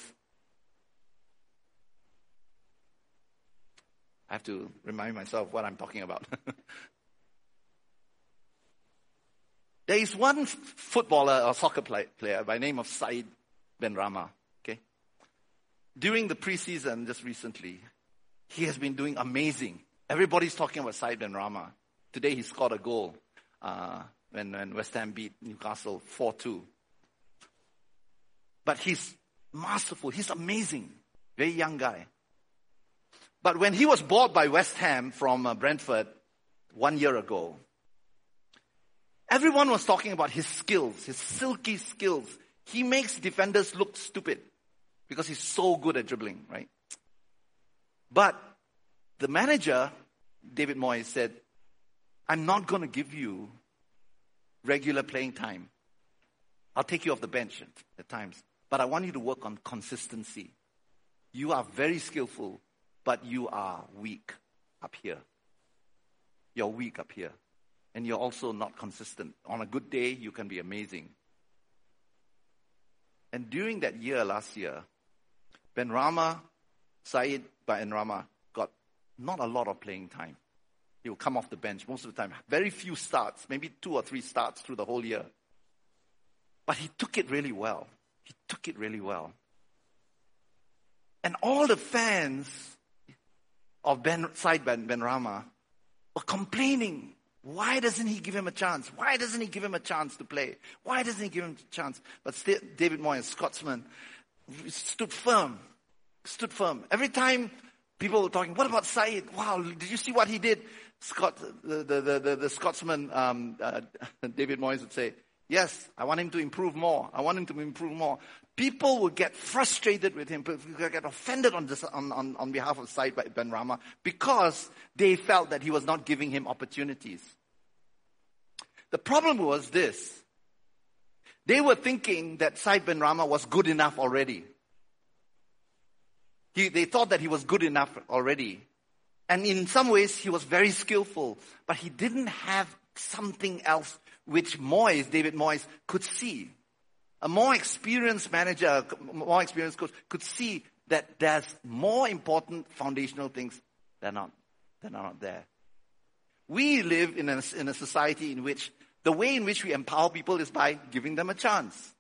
I have to remind myself what I'm talking about. there is one footballer or soccer player by name of Said Benrahma. Okay? during the preseason just recently, he has been doing amazing. Everybody's talking about Said Benrahma. Today he scored a goal uh, when, when West Ham beat Newcastle 4-2. But he's masterful. He's amazing. Very young guy. But when he was bought by West Ham from uh, Brentford one year ago, Everyone was talking about his skills, his silky skills. He makes defenders look stupid because he's so good at dribbling, right? But the manager, David Moyes, said, I'm not going to give you regular playing time. I'll take you off the bench at, at times, but I want you to work on consistency. You are very skillful, but you are weak up here. You're weak up here. And you're also not consistent. On a good day, you can be amazing. And during that year, last year, Benrahma, Said Benrahma, got not a lot of playing time. He will come off the bench most of the time. Very few starts, maybe two or three starts through the whole year. But he took it really well. He took it really well. And all the fans of Ben, Said Ben, Rama were complaining. Why doesn't he give him a chance? Why doesn't he give him a chance to play? Why doesn't he give him a chance? But David Moyes, Scotsman, stood firm. Stood firm. Every time people were talking, what about Said? Wow, did you see what he did? Scott, the, the, the, the Scotsman, um, uh, David Moyes would say, yes, I want him to improve more. I want him to improve more. People would get frustrated with him, would get offended on, this, on, on, on behalf of Said Benrahma because they felt that he was not giving him opportunities. The problem was this. They were thinking that Said Benrahma was good enough already. He, they thought that he was good enough already. And in some ways, he was very skillful, but he didn't have something else which Moyes, David Moyes, could see. A more experienced manager, more experienced coach could see that there's more important foundational things that are not, that are not there. We live in a, in a society in which the way in which we empower people is by giving them a chance.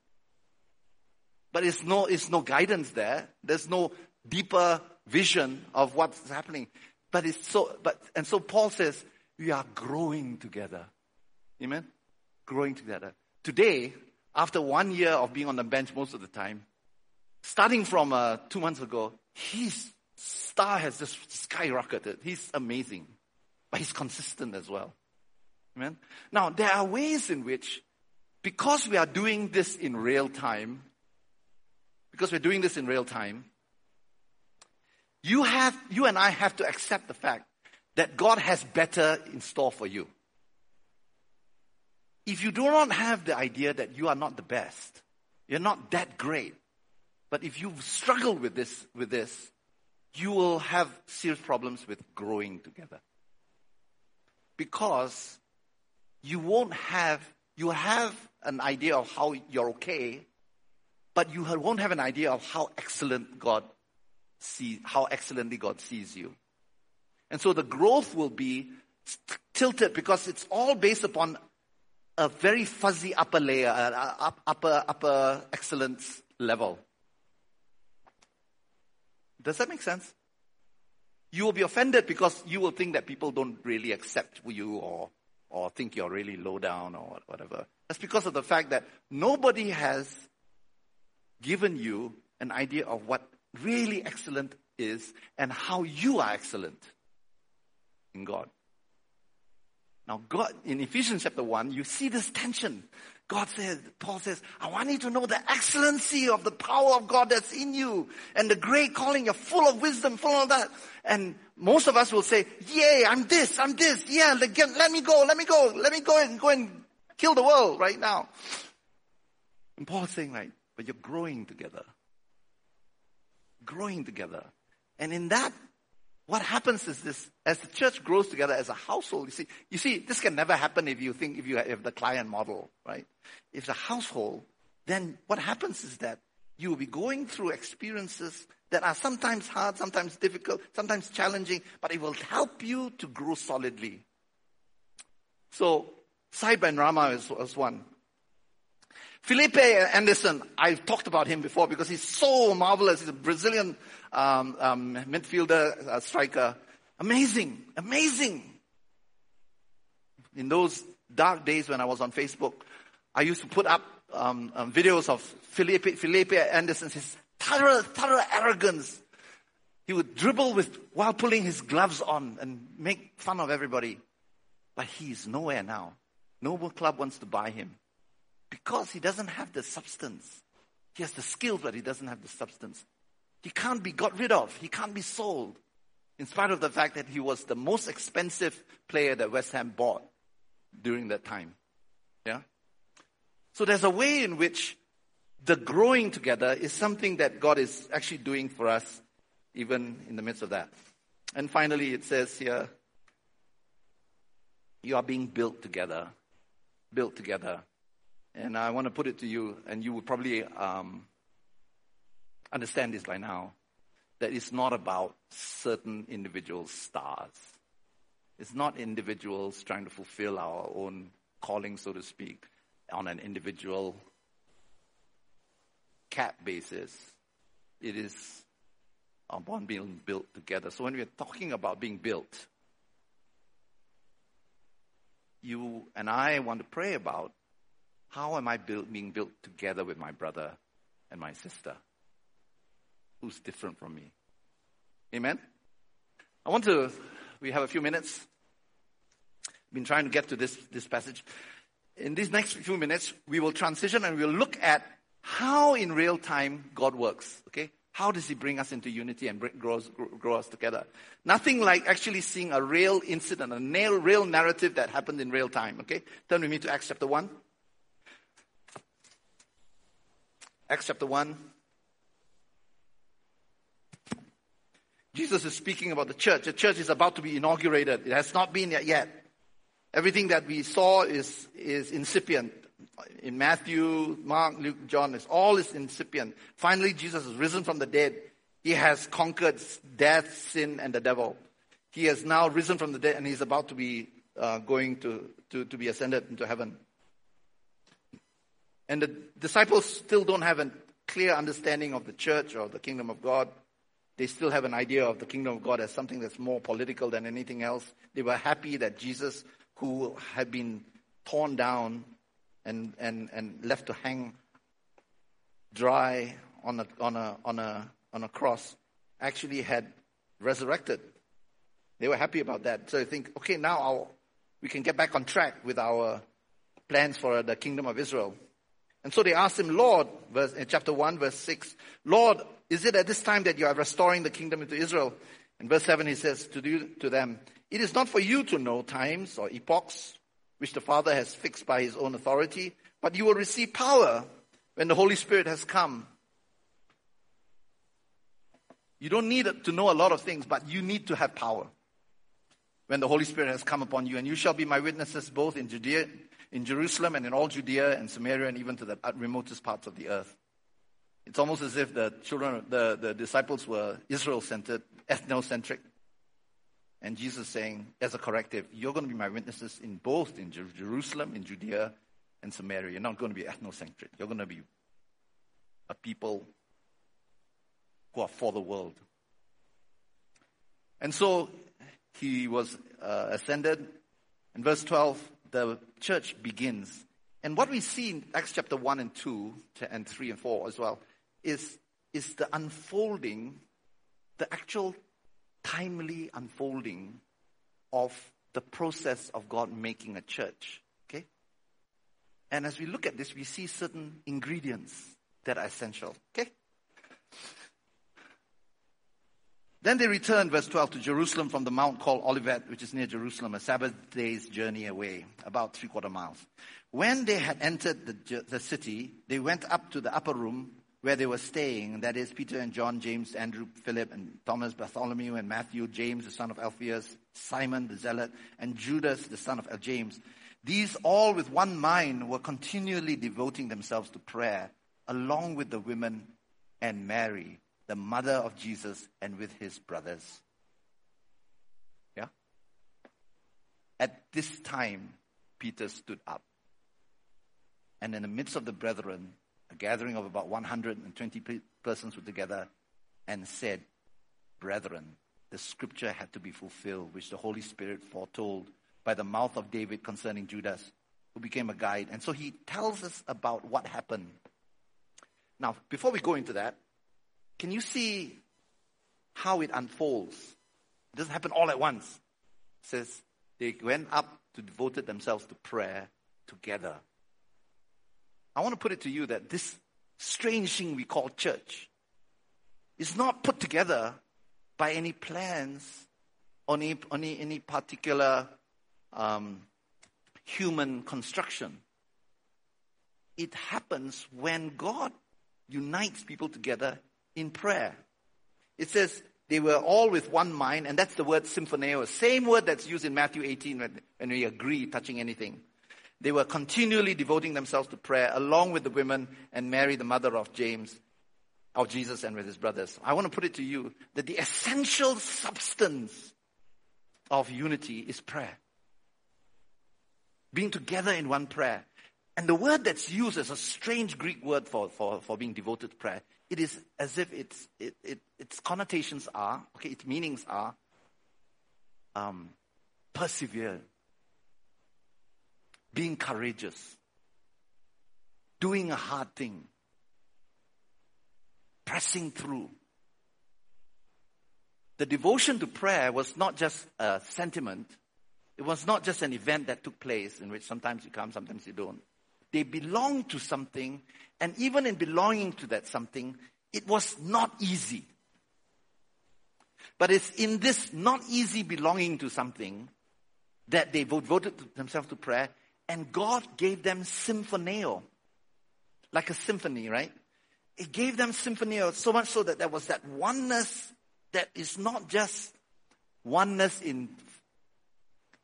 But it's no, it's no guidance there. There's no deeper vision of what's happening. But it's so, but, and so Paul says, we are growing together. Amen? Growing together. Today, after one year of being on the bench most of the time, starting from uh, two months ago, his star has just skyrocketed. He's amazing. But he's consistent as well. Amen? Now, there are ways in which, because we are doing this in real time, because we're doing this in real time, you have, you and I have to accept the fact that God has better in store for you. If you do not have the idea that you are not the best, you're not that great, but if you struggle with this, with this, you will have serious problems with growing together. Because you won't have, you have an idea of how you're okay, but you won't have an idea of how excellent God see how excellently God sees you. And so the growth will be tilted because it's all based upon a very fuzzy upper layer, uh, upper, upper excellence level. Does that make sense? You will be offended because you will think that people don't really accept you or, or think you're really low down or whatever. That's because of the fact that nobody has given you an idea of what really excellent is and how you are excellent in God. Now, God, in Ephesians chapter 1, you see this tension. God says, Paul says, I want you to know the excellency of the power of God that's in you and the great calling. You're full of wisdom, full of that. And most of us will say, yay, I'm this, I'm this. Yeah, let, let me go, let me go, let me go and go and kill the world right now. And Paul's saying like, but you're growing together growing together. And in that, what happens is this, as the church grows together as a household, you see, you see, this can never happen if you think, if you have the client model, right? If the household, then what happens is that you will be going through experiences that are sometimes hard, sometimes difficult, sometimes challenging, but it will help you to grow solidly. So, Said Benrahma is, is one. Felipe Anderson, I've talked about him before because he's so marvelous. He's a Brazilian um, um, midfielder, uh, striker. Amazing, amazing. In those dark days when I was on Facebook, I used to put up um, um videos of Felipe, Felipe Anderson, his thorough, thorough arrogance. He would dribble with while pulling his gloves on and make fun of everybody. But he's nowhere now. No club wants to buy him because he doesn't have the substance. He has the skill, but he doesn't have the substance. He can't be got rid of. He can't be sold. In spite of the fact that he was the most expensive player that West Ham bought during that time. Yeah? So there's a way in which the growing together is something that God is actually doing for us, even in the midst of that. And finally, it says here, you are being built together. Built together. And I want to put it to you, and you will probably um, understand this by now, that it's not about certain individual stars. It's not individuals trying to fulfill our own calling, so to speak, on an individual cap basis. It is upon being built together. So when we're talking about being built, you and I want to pray about how am I build, being built together with my brother and my sister who's different from me? Amen? I want to, we have a few minutes. Been trying to get to this, this passage. In these next few minutes, we will transition and we'll look at how in real time God works. Okay? How does He bring us into unity and bring, grow, grow us together? Nothing like actually seeing a real incident, a real narrative that happened in real time. Okay? Turn with me to Acts chapter 1. Acts chapter 1. Jesus is speaking about the church. The church is about to be inaugurated. It has not been yet. Everything that we saw is, is incipient. In Matthew, Mark, Luke, John, it's all is incipient. Finally, Jesus has risen from the dead. He has conquered death, sin, and the devil. He has now risen from the dead and he's about to be uh, going to, to, to be ascended into heaven. And the disciples still don't have a clear understanding of the church or the kingdom of God. They still have an idea of the kingdom of God as something that's more political than anything else. They were happy that Jesus, who had been torn down and, and, and left to hang dry on a, on, a, on, a, on a cross, actually had resurrected. They were happy about that. So they think, okay, now I'll, we can get back on track with our plans for the kingdom of Israel. And so they asked him, Lord, verse, in chapter 1, verse 6, Lord, is it at this time that you are restoring the kingdom into Israel? In verse 7, he says to, do, to them, It is not for you to know times or epochs which the Father has fixed by his own authority, but you will receive power when the Holy Spirit has come. You don't need to know a lot of things, but you need to have power when the Holy Spirit has come upon you. And you shall be my witnesses both in Judea, in Jerusalem and in all Judea and Samaria and even to the remotest parts of the earth. It's almost as if the children, the, the disciples were Israel centered, ethnocentric. And Jesus saying, as a corrective, you're going to be my witnesses in both in Jerusalem, in Judea, and Samaria. You're not going to be ethnocentric. You're going to be a people who are for the world. And so he was uh, ascended. In verse 12, the church begins. And what we see in Acts chapter 1 and 2 and 3 and 4 as well is, is the unfolding, the actual timely unfolding of the process of God making a church. Okay? And as we look at this, we see certain ingredients that are essential. Okay? Then they returned, verse 12, to Jerusalem from the mount called Olivet, which is near Jerusalem, a Sabbath day's journey away, about three quarter miles. When they had entered the, the city, they went up to the upper room where they were staying. That is Peter and John, James, Andrew, Philip, and Thomas, Bartholomew, and Matthew, James, the son of Alphaeus, Simon the Zealot, and Judas, the son of James. These all with one mind were continually devoting themselves to prayer, along with the women and Mary the mother of Jesus, and with his brothers. Yeah? At this time, Peter stood up. And in the midst of the brethren, a gathering of about 120 persons were together and said, Brethren, the scripture had to be fulfilled, which the Holy Spirit foretold by the mouth of David concerning Judas, who became a guide. And so he tells us about what happened. Now, before we go into that, can you see how it unfolds? It doesn't happen all at once. It says they went up to devote themselves to prayer together. I want to put it to you that this strange thing we call church is not put together by any plans or any, any, any particular um, human construction. It happens when God unites people together in prayer. It says they were all with one mind, and that's the word symphoneo, same word that's used in Matthew 18 when, when we agree touching anything. They were continually devoting themselves to prayer along with the women and Mary, the mother of James, of Jesus, and with his brothers. I want to put it to you that the essential substance of unity is prayer. Being together in one prayer. And the word that's used is a strange Greek word for, for, for being devoted to prayer. It is as if it's, it, it, its connotations are, okay, its meanings are um, persevere, being courageous, doing a hard thing, pressing through. The devotion to prayer was not just a sentiment. It was not just an event that took place in which sometimes you come, sometimes you don't. They belonged to something, and even in belonging to that something, it was not easy. But it's in this not easy belonging to something that they devoted themselves to prayer, and God gave them symphoneo, like a symphony, right? It gave them symphoneo so much so that there was that oneness that is not just oneness in,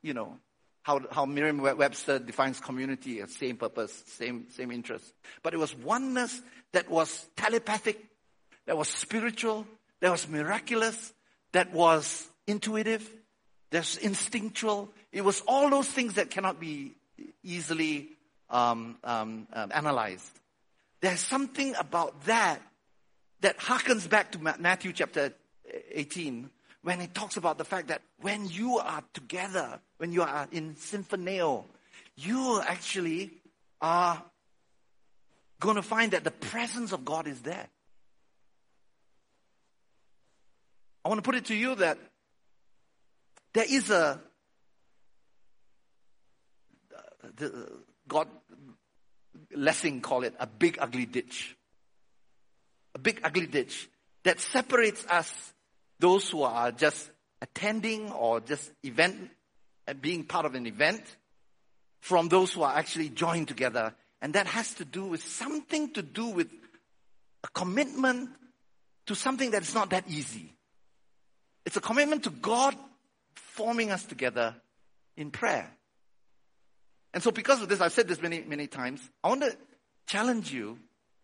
you know, how, how Merriam-Webster defines community same purpose, same, same interest. But it was oneness that was telepathic, that was spiritual, that was miraculous, that was intuitive, that's instinctual. It was all those things that cannot be easily um, um, um, analyzed. There's something about that that harkens back to Matthew chapter 18 when it talks about the fact that when you are together, when you are in symphoneo, you actually are going to find that the presence of God is there. I want to put it to you that there is a the, Gotthold Lessing call it a big ugly ditch. A big ugly ditch that separates us, those who are just attending or just event being part of an event, from those who are actually joined together. And that has to do with something to do with a commitment to something that's not that easy. It's a commitment to God forming us together in prayer. And so because of this, I've said this many, many times, I want to challenge you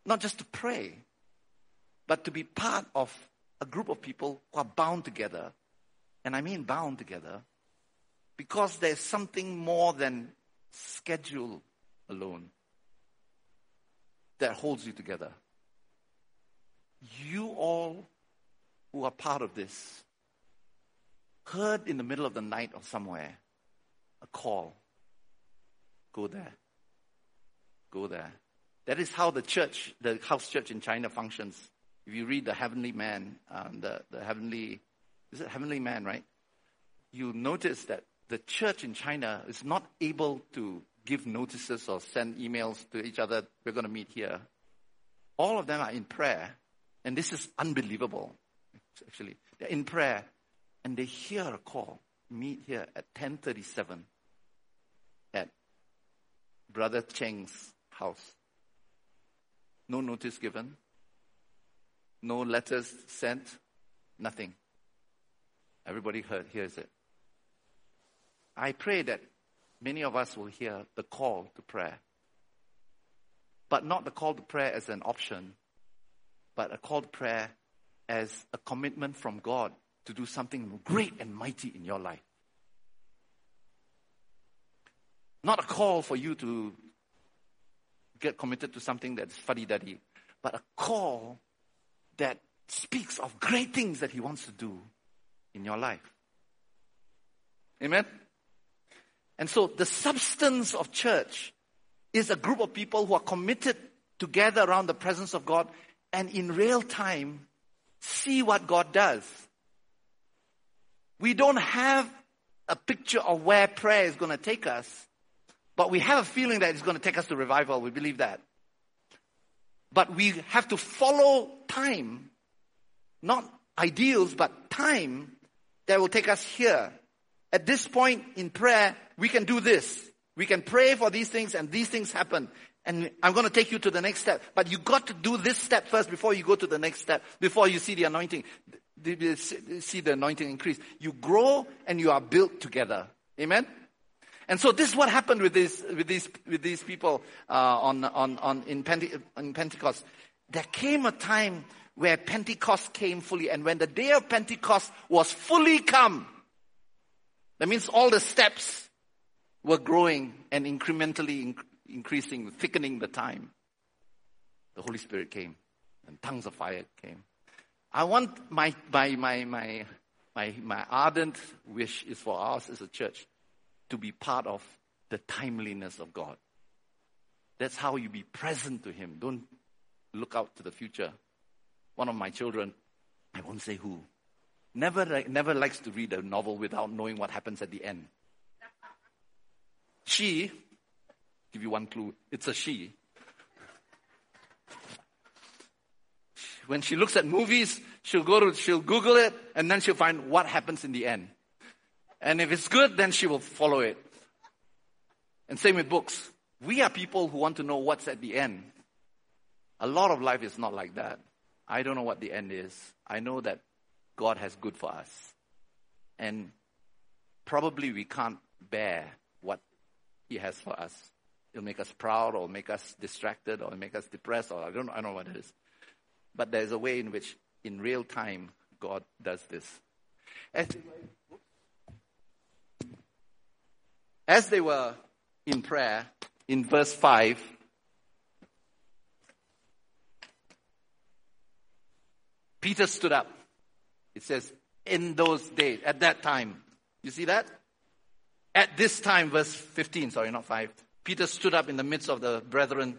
not just to pray, but to be part of a group of people who are bound together. And I mean bound together because there's something more than schedule alone that holds you together. You all who are part of this heard in the middle of the night or somewhere a call Go there. Go there. That is how the church, the house church in China functions. If you read the Heavenly Man, um, the, the Heavenly, is it Heavenly Man, right? You notice that the church in China is not able to give notices or send emails to each other, we're going to meet here. All of them are in prayer. And this is unbelievable, actually. They're in prayer and they hear a call. Meet here at 1037 at Brother Cheng's house. No notice given, no letters sent, nothing. Everybody heard, hears it. I pray that many of us will hear the call to prayer. But not the call to prayer as an option, but a call to prayer as a commitment from God to do something great and mighty in your life. Not a call for you to get committed to something that's fuddy duddy, but a call that speaks of great things that He wants to do in your life. Amen? And so the substance of church is a group of people who are committed to gather around the presence of God and in real time see what God does. We don't have a picture of where prayer is going to take us, But we have a feeling that it's going to take us to revival. We believe that. But we have to follow time, not ideals, but time that will take us here. At this point in prayer, we can do this. We can pray for these things and these things happen. And I'm going to take you to the next step. But you got to do this step first before you go to the next step, before you see the anointing, see the anointing increase. You grow and you are built together. Amen? And so this is what happened with these, with these, with these people uh, on, on, on, in, Pente- in Pentecost. There came a time where Pentecost came fully, and when the day of Pentecost was fully come, that means all the steps were growing and incrementally inc- increasing, thickening the time. The Holy Spirit came, and tongues of fire came. I want my, my, my, my, my, my ardent wish is for us as a church to be part of the timeliness of God. That's how you be present to Him. Don't look out to the future. One of my children, I won't say who, never, never likes to read a novel without knowing what happens at the end. She, give you one clue, it's a she. When she looks at movies, she'll go to, she'll Google it, and then she'll find what happens in the end. And if it's good, then she will follow it. And same with books. We are people who want to know what's at the end. A lot of life is not like that. I don't know what the end is. I know that God has good for us. And probably we can't bear what He has for us. It'll make us proud or make us distracted or make us depressed or I don't, I don't know what it is. But there's a way in which in real time God does this. As As they were in prayer, in verse 5, Peter stood up. It says, in those days, at that time. You see that? At this time, verse 15, sorry, not 5. Peter stood up in the midst of the brethren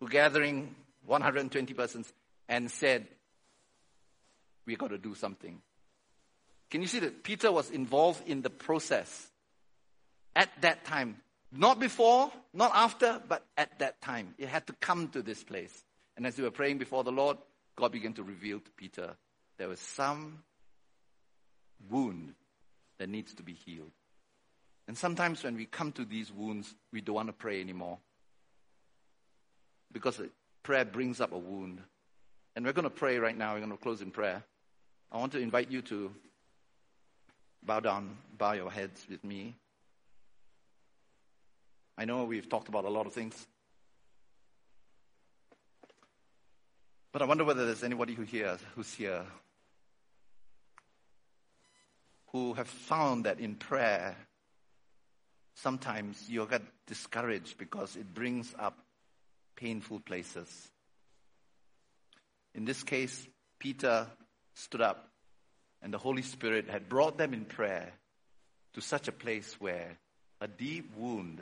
who gathering 120 persons and said, we got to do something. Can you see that Peter was involved in the process? at that time. Not before, not after, but at that time. It had to come to this place. And as they were praying before the Lord, God began to reveal to Peter there was some wound that needs to be healed. And sometimes when we come to these wounds, we don't want to pray anymore. Because prayer brings up a wound. And we're going to pray right now. We're going to close in prayer. I want to invite you to bow down, bow your heads with me. I know we've talked about a lot of things. But I wonder whether there's anybody who here, who's here who have found that in prayer, sometimes you get discouraged because it brings up painful places. In this case, Peter stood up and the Holy Spirit had brought them in prayer to such a place where a deep wound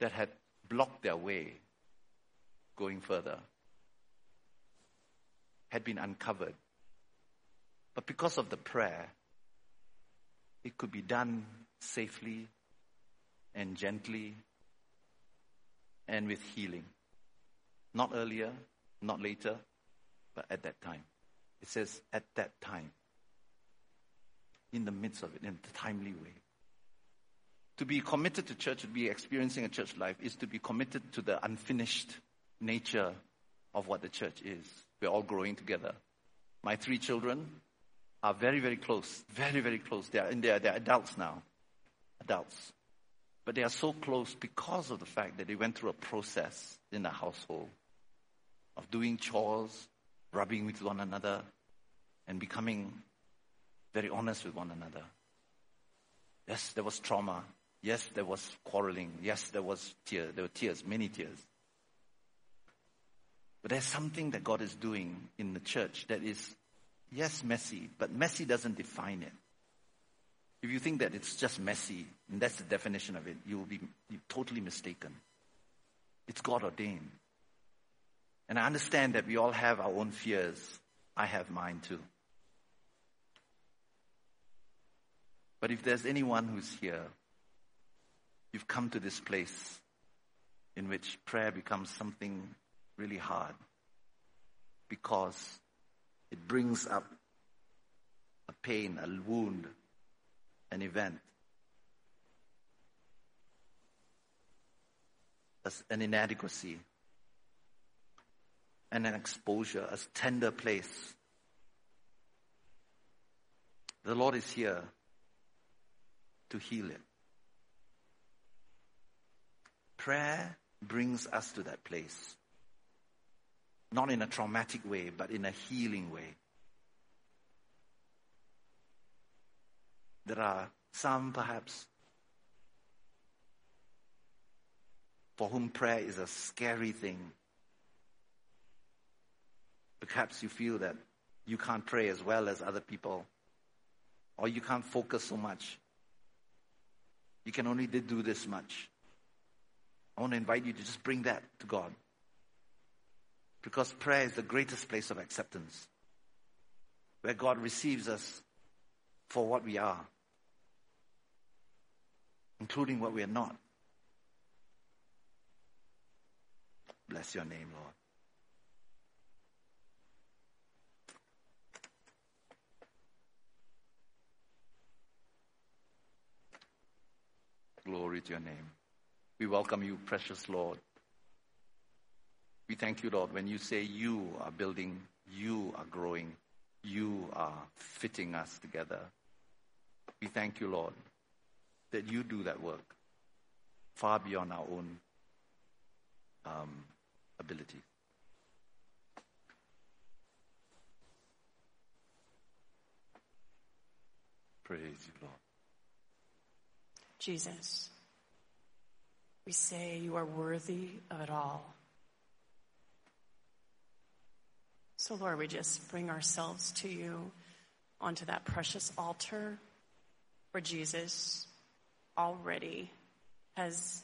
that had blocked their way going further had been uncovered. But because of the prayer, it could be done safely and gently and with healing. Not earlier, not later, but at that time. It says, at that time. In the midst of it, in a timely way. To be committed to church, to be experiencing a church life, is to be committed to the unfinished nature of what the church is. We're all growing together. My three children are very, very close. Very, very close. They are, they are, they are adults now. Adults. But they are so close because of the fact that they went through a process in the household of doing chores, rubbing with one another, and becoming very honest with one another. Yes, there was trauma. Yes, there was quarreling. Yes, there was tears. There were tears, many tears. But there's something that God is doing in the church that is, yes, messy, but messy doesn't define it. If you think that it's just messy, and that's the definition of it, you will be totally mistaken. It's God ordained. And I understand that we all have our own fears. I have mine too. But if there's anyone who's here you've come to this place in which prayer becomes something really hard because it brings up a pain, a wound, an event, an inadequacy, and an exposure, a tender place. The Lord is here to heal it. Prayer brings us to that place. Not in a traumatic way, but in a healing way. There are some, perhaps, for whom prayer is a scary thing. Perhaps you feel that you can't pray as well as other people, or you can't focus so much. You can only do this much. I want to invite you to just bring that to God. Because prayer is the greatest place of acceptance, where God receives us for what we are, including what we are not. Bless your name, Lord. Glory to your name. We welcome you, precious Lord. We thank you, Lord, when you say you are building, you are growing, you are fitting us together. We thank you, Lord, that you do that work far beyond our own um, ability. Praise you, Lord. Jesus, we say you are worthy of it all. So, Lord, we just bring ourselves to you onto that precious altar where Jesus already has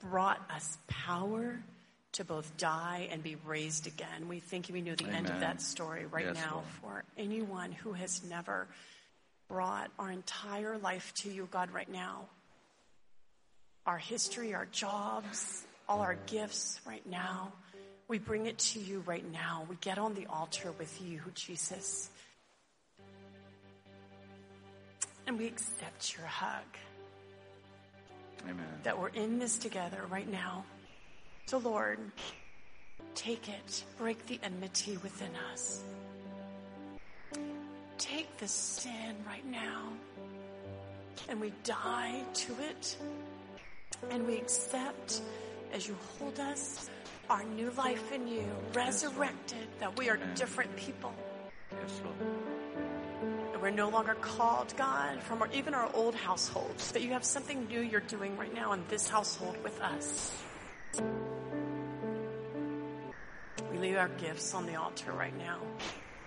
brought us power to both die and be raised again. We think we know the Amen. end of that story right yes, now Lord. for anyone who has never brought our entire life to you, God, right now. Our history, our jobs, all our mm. gifts right now. We bring it to you right now. We get on the altar with you, Jesus. And we accept your hug. Amen. That we're in this together right now. So, Lord, take it, break the enmity within us. Take the sin right now, and we die to it, and we accept as you hold us our new life in you, resurrected, that we are different people. Yes, Lord. That we're no longer called, God, from our, even our old households, that you have something new you're doing right now in this household with us. We leave our gifts on the altar right now.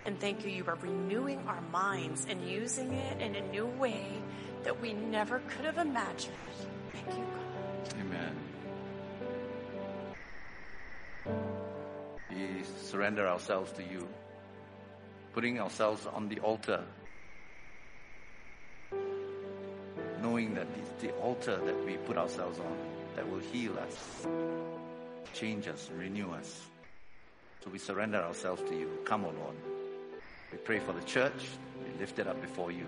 And thank you, you are renewing our minds and using it in a new way that we never could have imagined. Thank you, God. Amen. We surrender ourselves to you, putting ourselves on the altar, knowing that it's the altar that we put ourselves on that will heal us, change us, renew us. So we surrender ourselves to you. Come, O oh Lord. We pray for the church. We lift it up before you.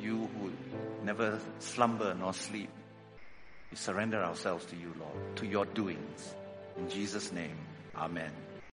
You who never slumber nor sleep. We surrender ourselves to you, Lord, to your doings. In Jesus' name, Amen.